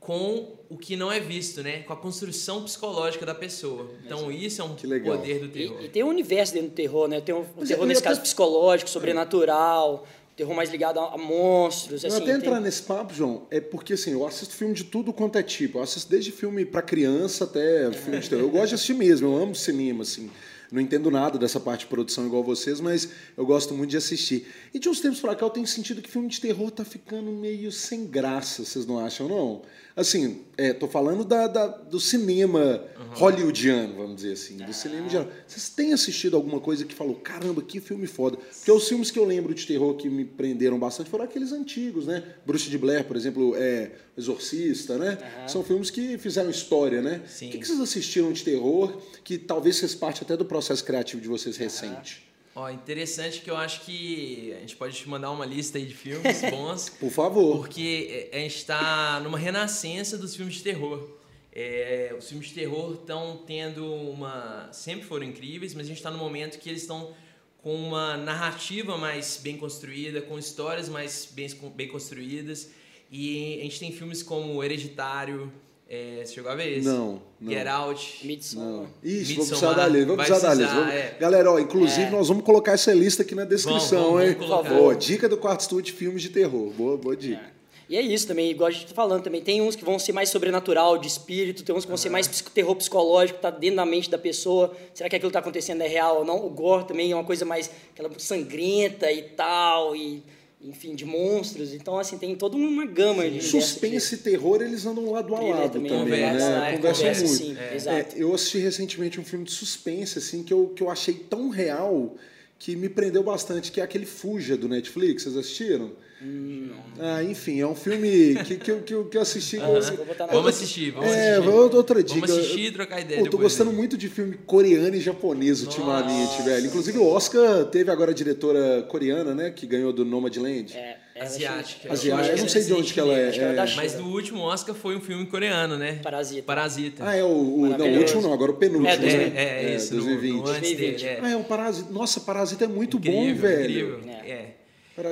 B: com o que não é visto, né? Com a construção psicológica da pessoa. Então isso é um poder do terror.
C: E, e, tem um universo dentro do terror, né? Tem um, um terror nesse caso psicológico, sobrenatural terror mais ligado a, monstros.
A: Eu
C: assim,
A: até entrar nesse papo, João, é porque assim, eu assisto filme de tudo quanto é tipo. Eu assisto desde filme para criança até filme de terror. Eu gosto de assistir mesmo, eu amo cinema, assim. Não entendo nada dessa parte de produção igual vocês, mas eu gosto muito de assistir. E de uns tempos pra cá eu tenho sentido que filme de terror tá ficando meio sem graça, vocês não acham, não? Assim, é, tô falando da, da do cinema uhum. hollywoodiano, vamos dizer assim, do ah. cinema geral. Vocês têm assistido alguma coisa que falou, caramba, que filme foda? Porque os filmes que eu lembro de terror que me prenderam bastante foram aqueles antigos, né? Bruxa de Blair, por exemplo, é, Exorcista, né? Uhum. São filmes que fizeram história, né? Sim. O que, que vocês assistiram de terror que talvez fez parte até do processo criativo de vocês recente?
B: Ó, interessante que eu acho que a gente pode te mandar uma lista aí de filmes (laughs) bons.
A: Por favor.
B: Porque a gente está numa renascença dos filmes de terror. É, os filmes de terror estão tendo uma. Sempre foram incríveis, mas a gente está no momento que eles estão com uma narrativa mais bem construída, com histórias mais bem, bem construídas. E a gente tem filmes como Hereditário, é, você chegou a ver esse?
A: Não, não.
B: Get Out.
C: Midsommar.
A: Isso, vamos precisar da lista. Vamos precisar da lista. Vamos... É. Galera, ó, inclusive é. nós vamos colocar essa lista aqui na descrição, vamos, vamos,
B: hein? Por
A: favor. Dica do Quarto Estúdio de filmes de terror. Boa, boa dica.
C: É. E é isso também, igual a gente tá falando também. Tem uns que vão ser mais sobrenatural, de espírito, tem uns que vão ser mais terror psicológico, tá dentro da mente da pessoa. Será que aquilo que tá acontecendo é real ou não? O gore também é uma coisa mais aquela sangrenta e tal. E enfim, de monstros. Então, assim, tem toda uma gama de.
A: Suspense e terror, eles andam lado a lado também, também né?
C: Conversa, né?
A: Conversam
C: conversa,
A: muito.
C: Sim,
A: é. É, eu assisti recentemente um filme de suspense, assim, que eu, que eu achei tão real que me prendeu bastante, que é aquele Fuja do Netflix. Vocês assistiram?
C: Hum,
A: ah, enfim, é um filme que, que, que, que eu assisti.
B: Uh -huh. Vamos assistir, vamos
A: é,
B: assistir.
A: outra dica.
B: Vamos assistir e trocar ideia.
A: Eu tô gostando muito de filme coreano e japonês ultimamente,
B: Nossa.
A: velho. Inclusive o Oscar teve agora a diretora coreana, né? Que ganhou do Nomadland.
C: É.
B: Asiática.
A: Asiática. Eu não sei de onde que ela é.
C: é.
B: Mas no último Oscar foi um filme coreano, né?
C: Parasita.
B: Parasita.
A: Ah, é o, o não, o último não, agora o penúltimo,
B: é,
A: né?
B: É, é, é esse,
A: 2020.
B: No, no antes dele, é.
A: Ah, é o Parasita. Nossa, Parasita é muito
B: incrível,
A: bom, velho.
B: Incrível, é.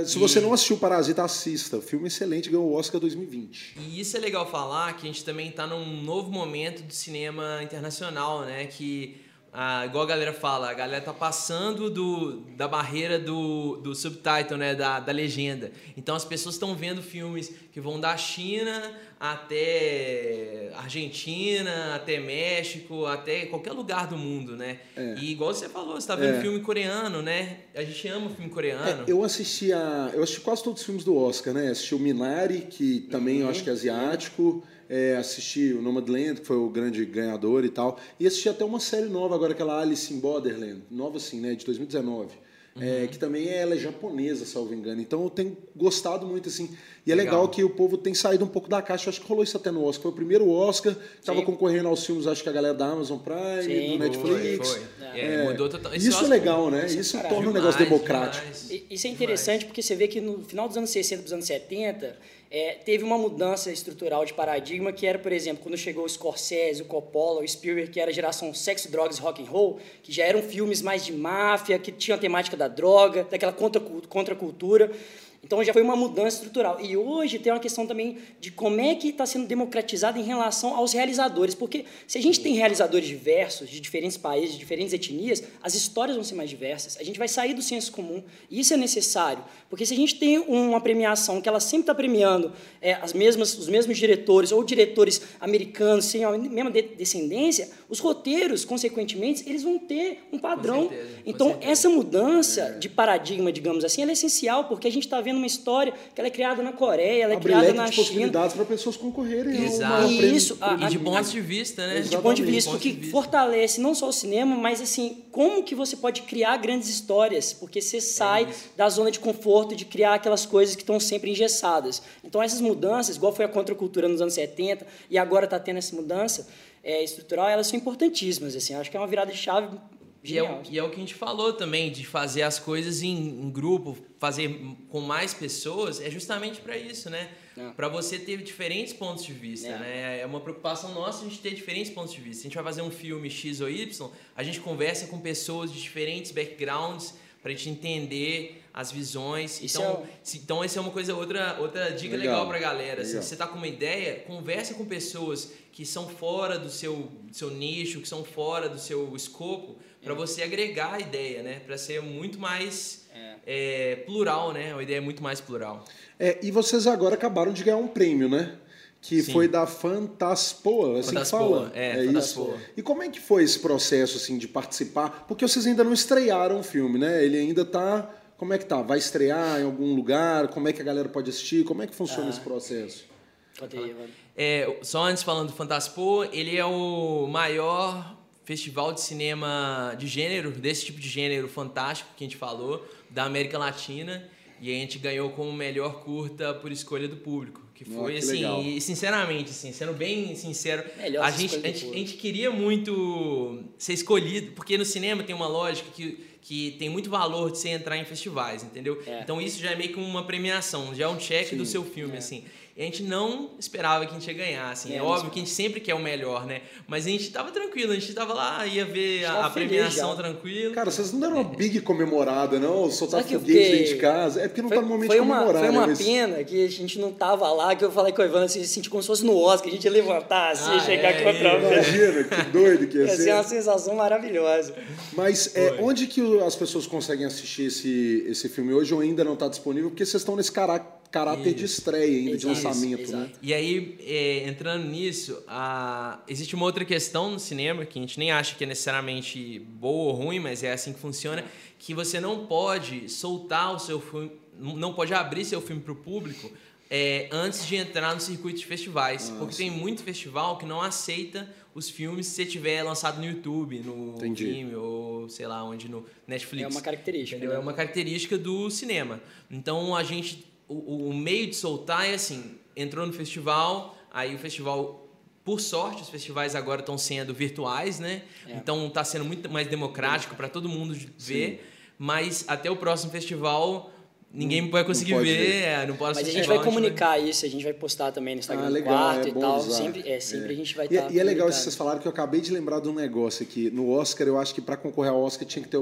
A: Se você não assistiu Parasita, assista. Filme excelente, ganhou o Oscar 2020.
B: E isso é legal falar, que a gente também está num novo momento do cinema internacional, né? Que ah, igual a galera fala, a galera tá passando do, da barreira do, do subtitle, né, da, da legenda. Então as pessoas estão vendo filmes que vão da China até Argentina, até México, até qualquer lugar do mundo, né? É. E igual você falou, você tá vendo é. filme coreano, né? A gente ama filme coreano.
A: É, eu assisti a, eu assisti quase todos os filmes do Oscar, né? Assisti o Minari, que também uhum. eu acho que é asiático é, assisti o Nomadland, que foi o grande ganhador e tal, e assisti até uma série nova agora, aquela Alice in Borderland, nova assim, né, de 2019. É, uhum. É, que também é, ela é japonesa, salvo engano. Então eu tenho gostado muito, assim. E é legal. legal. que o povo tem saído um pouco da caixa. Acho que rolou isso até no Oscar. Foi o primeiro Oscar. Estava concorrendo aos filmes, acho que a galera da Amazon Prime, Sim, do Netflix. Foi, foi. É. É, mudou total... Isso é legal, né? Isso, isso torna um negócio democrático.
C: Demais. Isso é interessante demais. porque você vê que no final dos anos 60 dos anos 70 é, teve uma mudança estrutural de paradigma que era, por exemplo, quando chegou o Scorsese, o Coppola, o Spielberg, que era a geração sexo, drogas rock and roll, que já eram filmes mais de máfia, que tinham a temática da droga, daquela contracultura. Contra então já foi uma mudança estrutural. E hoje tem uma questão também de como é que está sendo democratizado em relação aos realizadores. Porque se a gente tem realizadores diversos, de diferentes países, de diferentes etnias, as histórias vão ser mais diversas. A gente vai sair do senso comum. E isso é necessário. Porque se a gente tem uma premiação que ela sempre está premiando é, as mesmas, os mesmos diretores, ou diretores americanos sem a mesma descendência, os roteiros, consequentemente, eles vão ter um padrão. Com certeza, com então, certeza. essa mudança é. de paradigma, digamos assim, é essencial, porque a gente está vendo uma história que ela é criada na Coreia, ela é Abre criada na de China.
A: possibilidades para pessoas concorrerem.
B: Exato. E isso, a, e de pontos de vista, né?
C: De ponto de vista, o que fortalece não só o cinema, mas assim, como que você pode criar grandes histórias, porque você sai é da zona de conforto de criar aquelas coisas que estão sempre engessadas. Então essas mudanças, igual foi a contracultura nos anos 70 e agora está tendo essa mudança, é, estrutural, elas são importantíssimas. Assim, acho que é uma virada de chave
B: e é, o, e é, o que a gente falou também, de fazer as coisas em, em grupo, fazer com mais pessoas, é justamente para isso, né? É. Para você ter diferentes pontos de vista, é. né? É uma preocupação nossa a gente ter diferentes pontos de vista. Se a gente vai fazer um filme X ou Y, a gente conversa com pessoas de diferentes backgrounds para a gente entender as visões. Isso então, é... se, então essa é uma coisa, outra, outra dica legal, legal para a galera. Se você está com uma ideia, conversa com pessoas que são fora do seu, do seu nicho, que são fora do seu escopo, para você agregar a ideia, né? Para ser muito mais é. É, plural, né? A ideia é muito mais plural.
A: É, e vocês agora acabaram de ganhar um prêmio, né? Que Sim. foi da Fantaspoa, assim Fantaspoa, que fala.
B: É, é Fantaspoa.
A: isso. E como é que foi esse processo assim de participar? Porque vocês ainda não estrearam o filme, né? Ele ainda está como é que tá? Vai estrear em algum lugar? Como é que a galera pode assistir? Como é que funciona ah. esse processo?
B: É, só antes falando do Fantaspo, ele é o maior festival de cinema de gênero, desse tipo de gênero fantástico que a gente falou, da América Latina. E a gente ganhou como melhor curta por escolha do público. Que foi, oh, que assim, legal. e sinceramente, assim, sendo bem sincero, a gente, a, gente, a gente queria muito ser escolhido, porque no cinema tem uma lógica que, que tem muito valor de você entrar em festivais, entendeu? É. Então isso já é meio que uma premiação, já é um check do seu filme, é. assim. E a gente não esperava que a gente ia ganhar, assim. É, é óbvio que a gente sempre quer o melhor, né? Mas a gente tava tranquilo, a gente tava lá, ia ver a, a premiação tranquilo.
A: Cara, vocês não deram uma big comemorada, não? Soltar foguete dentro de casa. É porque não foi, tá no momento
C: foi
A: uma,
C: comemorar,
A: Foi
C: uma né? pena que a gente não tava lá, que eu falei com o Ivan, assim, sentir como se fosse no Oscar, a gente ia levantar, assim, ah, chegar é, contra
A: o Imagina, que doido que ia, (laughs)
C: ia ser. Ia ser uma sensação maravilhosa.
A: Mas é, onde que as pessoas conseguem assistir esse, esse filme hoje ou ainda não está disponível? Porque vocês estão nesse caráter caráter isso. de estreia ainda, de lançamento, isso, né?
B: E aí, é, entrando nisso, a... existe uma outra questão no cinema que a gente nem acha que é necessariamente boa ou ruim, mas é assim que funciona, que você não pode soltar o seu filme, não pode abrir seu filme para o público é, antes de entrar no circuito de festivais. Ah, porque sim. tem muito festival que não aceita os filmes se você tiver lançado no YouTube, no Vimeo ou sei lá onde, no Netflix.
C: É uma característica.
B: Né? É uma característica do cinema. Então a gente o, o meio de soltar é assim, entrou no festival, aí o festival por sorte, os festivais agora estão sendo virtuais, né? É. Então está sendo muito mais democrático para todo mundo ver. Sim. Mas até o próximo festival Ninguém vai conseguir ver, ver. É, não pode
C: Mas a gente vai comunicar vai... isso, a gente vai postar também no Instagram ah, legal, quarto é e tal. Usar. Sempre, é, sempre é. a gente vai estar.
A: E, tá e é legal isso que vocês falaram que eu acabei de lembrar de um negócio aqui. No Oscar, eu acho que para concorrer ao Oscar tinha que ter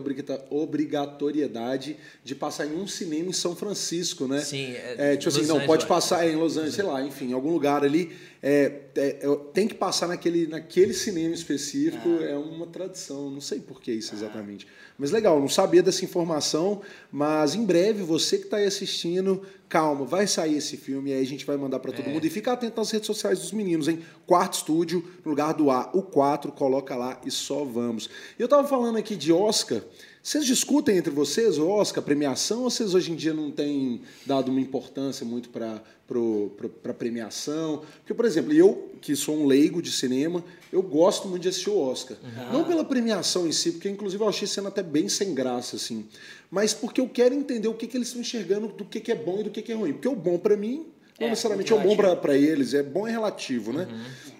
A: obrigatoriedade de passar em um cinema em São Francisco, né?
B: Sim,
A: é, é tipo assim, não, pode passar em Los Angeles, sei lá, enfim, em algum lugar ali. É, é, é, tem que passar naquele, naquele cinema específico, ah. é uma tradição, não sei por que isso exatamente. Ah. Mas legal, não sabia dessa informação, mas em breve, você que está aí assistindo, calma, vai sair esse filme e aí a gente vai mandar para todo é. mundo. E fica atento nas redes sociais dos meninos, hein? Quarto Estúdio, no lugar do A, o 4, coloca lá e só vamos. Eu estava falando aqui de Oscar. Vocês discutem entre vocês o Oscar, premiação, ou vocês hoje em dia não têm dado uma importância muito para a premiação? Porque, por exemplo, eu, que sou um leigo de cinema, eu gosto muito de assistir o Oscar. Uhum. Não pela premiação em si, porque inclusive eu achei sendo até bem sem graça, assim. Mas porque eu quero entender o que, que eles estão enxergando do que, que é bom e do que, que é ruim. Porque o bom, para mim, Não
C: É,
A: necessariamente é
C: muito
A: bom para eles, é bom é relativo, né?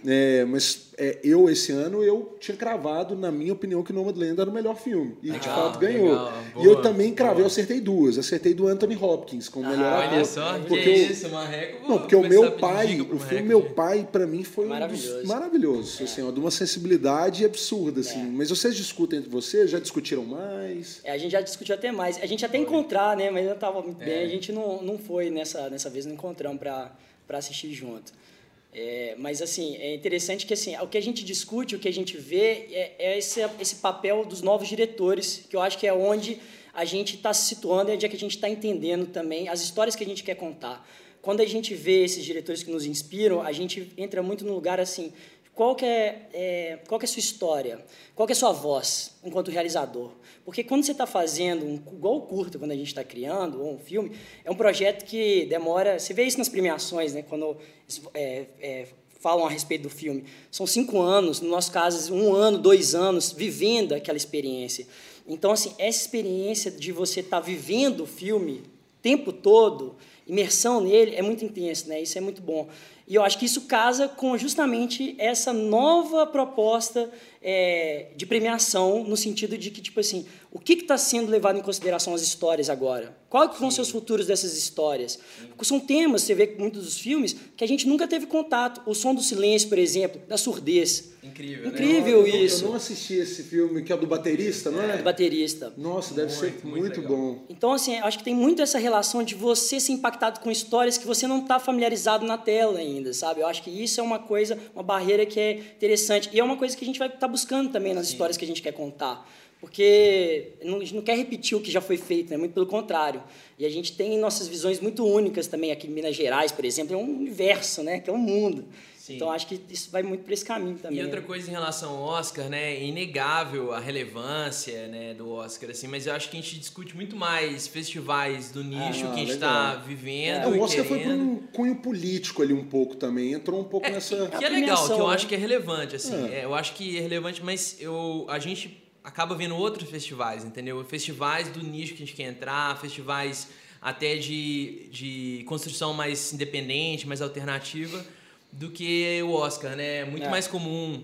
A: É, mas é, eu, esse ano, eu tinha cravado, na minha opinião, que Nomadland era o melhor filme. E de fato ganhou.
B: legal.
A: e eu
B: Boa,
A: também cravei,
B: boa.
A: eu acertei duas. Acertei do Anthony Hopkins como melhor
B: Olha
A: ator.
B: só,
A: porque
B: que
A: eu-
B: isso, Marreco.
A: Não, porque o meu pai, o filme Meu Pai, pra mim, foi um dos
C: Maravilhoso.
A: maravilhosos, assim, ó, de uma sensibilidade absurda, assim. Mas vocês discutem entre vocês? Já discutiram mais?
C: É, a gente já discutiu até mais. A gente até encontrar, né? Mas eu tava
B: É.
C: bem. A gente não, não foi nessa, nessa vez, não encontramos para assistir junto. É, mas, assim, é interessante que, assim, o que a gente discute, o que a gente vê é, é esse, esse papel dos novos diretores, que eu acho que é onde a gente está se situando e é onde é a gente está entendendo também as histórias que a gente quer contar. Quando a gente vê esses diretores que nos inspiram, a gente entra muito no lugar, assim, qual que é, é, qual que é a sua história? Qual que é a sua voz enquanto realizador? Porque quando você está fazendo, um, igual o curto, quando a gente está criando, ou um filme, é um projeto que demora... Você vê isso nas premiações, né? Quando é, é, falam a respeito do filme. São cinco anos, no nosso caso, um ano, dois anos, vivendo aquela experiência. Então, assim, essa experiência de você estar vivendo o filme o tempo todo, imersão nele, é muito intenso, né? Isso é muito bom. E eu acho que isso casa com justamente essa nova proposta é, de premiação, no sentido de que, tipo assim, o que está sendo levado em consideração as histórias agora? Quais vão ser os futuros dessas histórias? São temas, você vê que muitos dos filmes, que a gente nunca teve contato. O som do silêncio, por exemplo, da surdez.
B: Incrível, né?
C: Incrível
A: eu, não-
C: isso.
A: Eu não assisti esse filme, que é do baterista, não é?
C: Do baterista.
A: Nossa, deve ser
B: Muito, muito
A: muito
B: legal.
A: bom.
C: Então, assim, eu acho que tem muito essa relação de você ser impactado com histórias que você não está familiarizado na tela ainda, sabe? Eu acho que isso é uma coisa, uma barreira que é interessante. E é uma coisa que a gente vai estar buscando também nas histórias que a gente quer contar. Porque não- a gente não quer repetir o que já foi feito, né? muito pelo contrário. E a gente tem nossas visões muito únicas também aqui em Minas Gerais, por exemplo, é um universo, né? que é um mundo.
B: Sim.
C: Então acho que isso vai muito para esse caminho também.
B: E outra
C: né?
B: coisa em relação ao Oscar, né, é inegável a relevância, né, do Oscar, assim, mas eu acho que a gente discute muito mais festivais do nicho
A: Ah,
B: que a gente está vivendo
A: É, o Oscar foi por
B: querendo.
A: um cunho político ali um pouco também. Entrou um pouco nessa.
B: Que é
C: A
B: legal, que eu
C: né?
B: acho que é relevante, assim.
A: É.
B: é, eu acho que é relevante, mas eu, a gente acaba vendo outros festivais, entendeu? Festivais do nicho que a gente quer entrar, festivais até de, de construção mais independente, mais alternativa, do que o Oscar, né? É muito
C: É.
B: mais comum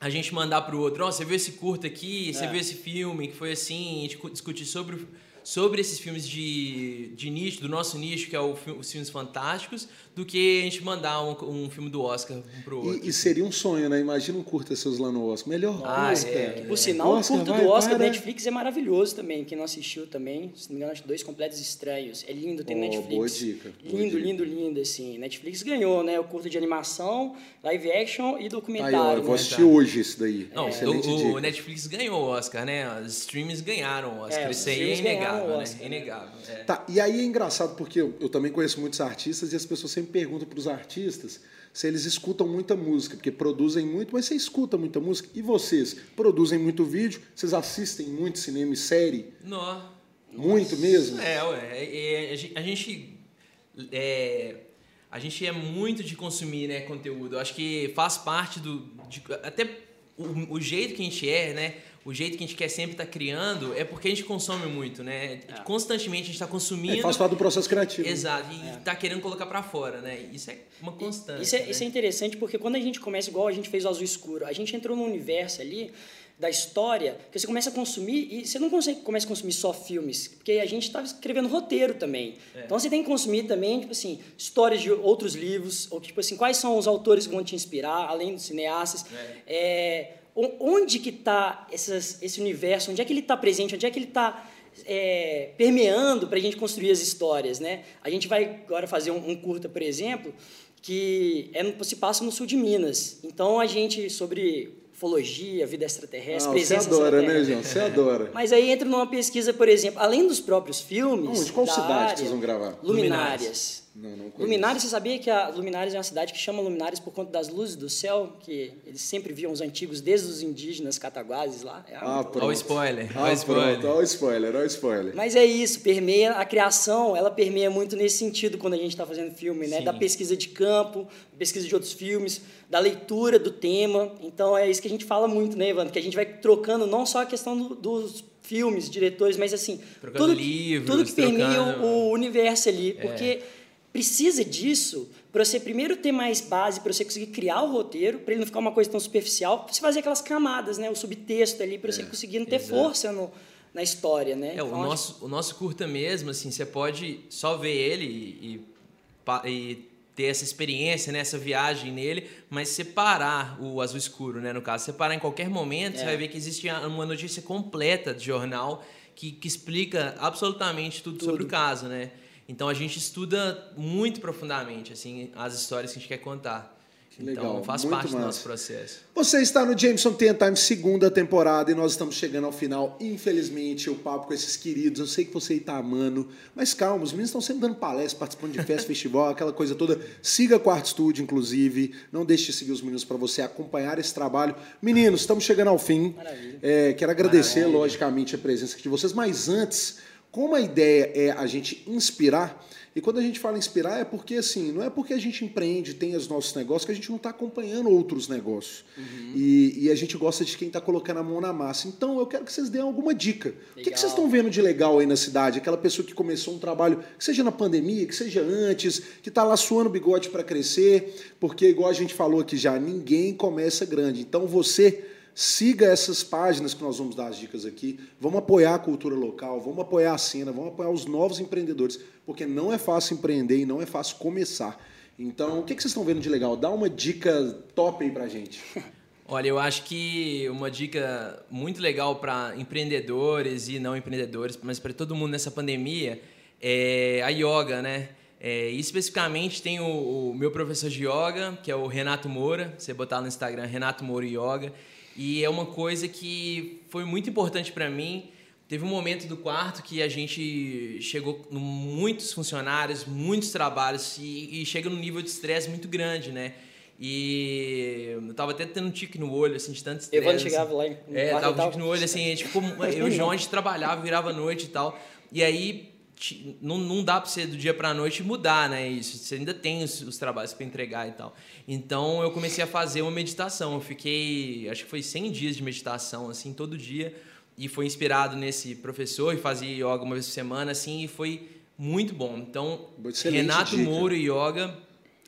B: a gente mandar pro outro, ó, você viu esse curto aqui, você
C: É.
B: viu esse filme, que foi assim, a gente cu- discutir sobre, o- sobre esses filmes de, de nicho, do nosso nicho, que é o, os filmes fantásticos, do que a gente mandar um, um filme do Oscar um pro outro.
A: E, e seria um sonho, né? Imagina um curta seus lá no Oscar. Melhor
B: Ah,
A: Oscar.
B: é.
C: Por sinal,
A: Oscar,
C: o curto
A: vai
C: do Oscar
A: para-
C: do Netflix é maravilhoso também. Quem não assistiu também, se não me engano, acho que dois completos estranhos. É lindo, tem
A: Oh,
C: Netflix.
A: boa dica, boa
C: Lindo,
A: dica.
C: lindo, lindo, assim. Netflix ganhou, né? O curto de animação, live action e
A: Aí,
C: documentário.
A: ó, eu vou
C: né?
A: assistir hoje esse daí.
B: Não,
A: Excelente
B: o, o. Netflix ganhou o Oscar, né? Os streams ganharam o Oscar.
C: É,
B: Isso aí é
C: ganharam
B: inegável, né? Inegável. é.
A: Tá, e aí é engraçado porque eu, eu também conheço muitos artistas e as pessoas sempre perguntam para os artistas se eles escutam muita música, porque produzem muito, mas você escuta muita música. E vocês produzem muito vídeo, vocês assistem muito cinema e série?
B: Nó.
A: Muito mesmo?
B: É, ué. é- é- a gente. É, a gente é muito de consumir né, conteúdo. Eu acho que faz parte do. de- até o, o jeito que a gente é, né? O jeito que a gente quer sempre estar criando é porque a gente consome muito, né? Constantemente a gente está consumindo.
A: É, faz parte do processo criativo.
B: Exato, e tá querendo colocar para fora, né? Isso é uma constante.
C: Isso é,
B: né?
C: isso é interessante porque quando a gente começa, igual a gente fez o Azul Escuro, a gente entrou num universo ali da história que você começa a consumir e você não consegue começa a consumir só filmes, porque a gente estava escrevendo roteiro também.
B: É.
C: Então você tem que consumir também, tipo assim, histórias de outros livros, ou tipo assim, quais são os autores que vão te inspirar, além dos cineastas. É, o- onde que está esse universo, onde é que ele está presente, onde é que ele está é, permeando para a gente construir as histórias, né? A gente vai agora fazer um, um curta, por exemplo, que é no, se passa no sul de Minas. Então a gente sobre ufologia, vida extraterrestre,
A: Ah, você
C: presença
A: adora, né. João? Você adora.
C: Mas aí entra numa pesquisa, por exemplo, além dos próprios filmes.
A: Onde? Qual
C: da
A: cidade
C: área,
A: vocês vão gravar?
C: Luminárias.
A: Não, não conheço.
C: Luminárias, você sabia que a Luminárias é uma cidade que chama Luminárias por conta das luzes do céu, que eles sempre viam os antigos, desde os indígenas cataguases lá. É
A: Ah, pronto.
B: Olha o spoiler,
A: Ah,
B: olha o spoiler.
A: Olha o spoiler, olha o spoiler.
C: Mas é isso, permeia a criação, ela permeia muito nesse sentido quando a gente está fazendo filme, né?
B: Sim.
C: Da pesquisa de campo, pesquisa de outros filmes, da leitura do tema. Então é isso que a gente fala muito, né, Evandro? Que a gente vai trocando não só a questão do- dos filmes, diretores, mas assim,
B: Trocando
C: tudo,
B: livros,
C: tudo que permeia
B: trocando-
C: o, o universo ali, porque precisa disso para você primeiro ter mais base, para você conseguir criar o roteiro, para ele não ficar uma coisa tão superficial, para você fazer aquelas camadas, né? O subtexto ali, para você é, conseguir não ter exato. força no, na história, né?
B: É, então, o, nosso, o nosso curta mesmo, assim, você pode só ver ele e, e, e ter essa experiência, né, essa viagem nele, mas separar o azul escuro, né, no caso, separar em qualquer momento, é. você vai ver que existe uma notícia completa de jornal que, que explica absolutamente tudo, tudo, sobre o caso, né? Então a gente estuda muito profundamente assim as histórias que a gente quer contar. Que legal. Então faz Muito parte massa. do nosso processo.
A: Você está no Jameson Ten Time segunda temporada e nós estamos chegando ao final. Infelizmente, o papo com esses queridos, eu sei que você está amando, mas calma, os meninos estão sempre dando palestras, participando de festa, (laughs) festival, aquela coisa toda. Siga Quarto Estúdio, inclusive. Não deixe de seguir os meninos para você acompanhar esse trabalho. Meninos, estamos chegando ao fim. É, quero agradecer, Maravilha. logicamente, a presença de vocês, mas antes, como a ideia é a gente inspirar e quando a gente fala inspirar é porque assim, não é porque a gente empreende, tem os nossos negócios, que a gente não está acompanhando outros negócios. Uhum. E, e, a gente gosta de quem está colocando a mão na massa. Então eu quero que vocês deem alguma dica. Legal. O que, que vocês estão vendo de legal aí na cidade? Aquela pessoa que começou um trabalho, que seja na pandemia, que seja antes, que está lá suando bigode para crescer, porque igual a gente falou aqui já, ninguém começa grande. Então você Siga essas páginas que nós vamos dar as dicas aqui. Vamos apoiar a cultura local, vamos apoiar a cena, vamos apoiar os novos empreendedores, porque não é fácil empreender e não é fácil começar. Então, o que vocês estão vendo de legal? Dá uma dica top aí pra gente. (laughs)
B: Olha, eu acho que uma dica muito legal para empreendedores e não empreendedores, mas para todo mundo nessa pandemia, é a yoga, né? É, especificamente tem o, o, meu professor de yoga, que é o Renato Moura. Você botar no Instagram Renato Moura Yoga. E é uma coisa que foi muito importante para mim. Teve um momento do quarto que a gente chegou com muitos funcionários, muitos trabalhos e, e chega num nível de estresse muito grande, né? E eu tava até tendo um tique no olho, assim, de tanto estresse.
C: Evandro chegava lá em
B: É, tava um tique no olho, assim, ficou, eu e o João, a gente trabalhava, virava noite e tal. E aí não, não dá para você do dia para a noite mudar, né? Isso. Você ainda tem os, os trabalhos para entregar e tal. Então eu comecei a fazer uma meditação. Eu fiquei, acho que foi 100 dias de meditação, assim, todo dia. E foi inspirado nesse professor e fazia yoga uma vez por semana, assim, e foi muito bom. Então, Excelente Renato dica. Mouro Yoga.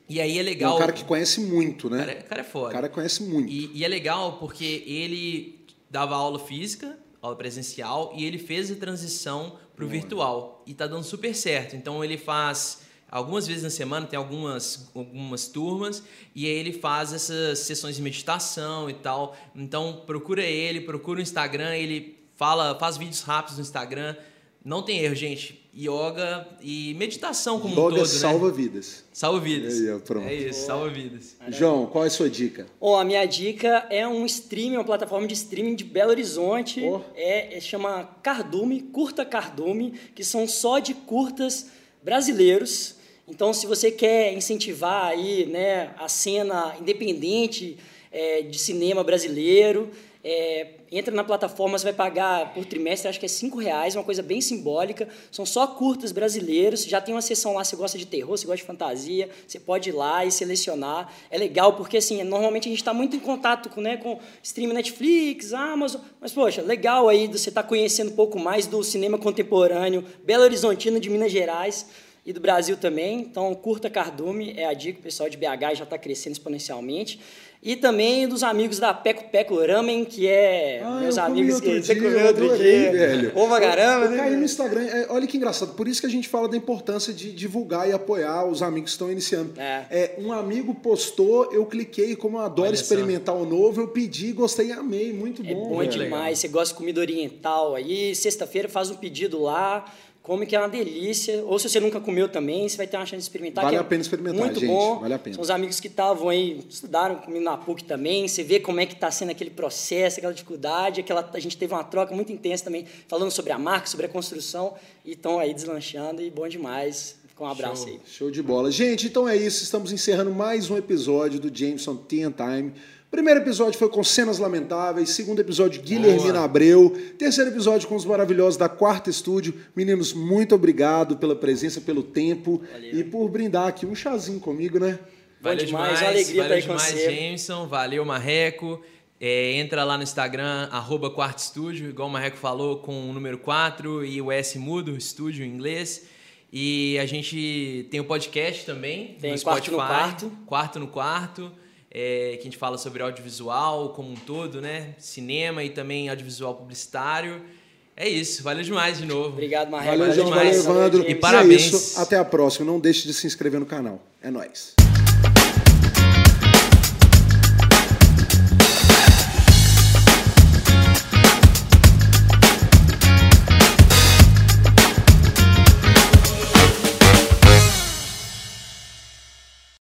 B: E aí é legal. É
A: um cara que conhece muito, né?
B: O cara, cara é foda.
A: O cara conhece muito.
B: E, e é legal porque ele dava aula física, aula presencial, e ele fez a transição para o virtual. E está dando super certo. Então ele faz algumas vezes na semana, tem algumas, algumas turmas, e aí ele faz essas sessões de meditação e tal. Então procura ele, procura o Instagram, ele fala, faz vídeos rápidos no Instagram. Não tem erro, gente. Yoga e meditação como
A: Yoga
B: um todo, né?
A: salva né? vidas.
B: Salva vidas.
A: Aí, pronto.
B: É isso, salva vidas.
A: João, qual é a sua dica?
C: Bom, a minha dica é um streaming, uma plataforma de streaming de Belo Horizonte. Oh. É, é, chama Cardume, Curta Cardume, que são só de curtas brasileiros. Então, se você quer incentivar aí, né, a cena independente é, de cinema brasileiro, é, entra na plataforma, você vai pagar por trimestre, acho que é cinco reais, uma coisa bem simbólica. São só curtas brasileiros. Já tem uma seção lá, se gosta de terror, se gosta de fantasia, você pode ir lá e selecionar. É legal porque assim, normalmente a gente está muito em contato com, né, com stream Netflix, Amazon, mas poxa, legal aí você estar tá conhecendo um pouco mais do cinema contemporâneo Belo Horizontino de Minas Gerais e do Brasil também. Então, curta Cardume é a dica, o pessoal de BH já está crescendo exponencialmente. E também dos amigos da Peco Peco Ramen, que é
A: ah,
C: meus
A: amigos
C: que
A: você comeu outro adorei, dia. velho.
C: Ovo caramba.
A: Eu, eu caí no Instagram. É, olha que engraçado. Por isso que a gente fala da importância de divulgar e apoiar os amigos que estão iniciando. É. é um amigo postou, eu cliquei, como eu adoro olha experimentar só. o novo, eu pedi, gostei e amei. Muito bom. É
C: bom velho. demais. Você gosta de comida oriental aí, sexta-feira faz um pedido lá come que é uma delícia. Ou se você nunca comeu também, você vai ter uma chance de experimentar.
A: Vale
C: é
A: a pena experimentar,
C: muito
A: gente.
C: Bom.
A: Vale a pena.
C: São os amigos que estavam aí, estudaram comigo na PUC também. Você vê como é que está sendo aquele processo, aquela dificuldade. Aquela, a gente teve uma troca muito intensa também, falando sobre a marca, sobre a construção. E estão aí deslanchando e bom demais. Com um abraço
A: Show.
C: aí.
A: Show de bola. Gente, então é isso. Estamos encerrando mais um episódio do Jameson Tea Time. Primeiro episódio foi com cenas lamentáveis, segundo episódio Guilhermina Abreu, terceiro episódio com os maravilhosos da Quarta Estúdio. Meninos, muito obrigado pela presença, pelo tempo Valeu. e por brindar aqui um chazinho comigo, né?
B: Valeu demais, demais alegria valeu estar demais, com Jameson, valeu Marreco. É, entra lá no Instagram, arroba Quarto Estúdio, igual o Marreco falou, com o número 4 e o S mudo, estúdio em inglês. E a gente tem o podcast também
C: Tem
B: no
C: Quarto
B: Spotify.
C: no Quarto.
B: Quarto no Quarto. É, que a gente fala sobre audiovisual como um todo, né? Cinema e também audiovisual publicitário. É isso, valeu demais de novo.
C: Obrigado, Marreco.
A: Valeu, João.
B: demais.
A: Valeu, Evandro.
B: E parabéns.
A: É isso. Até a próxima. Não deixe de se inscrever no canal. É nóis.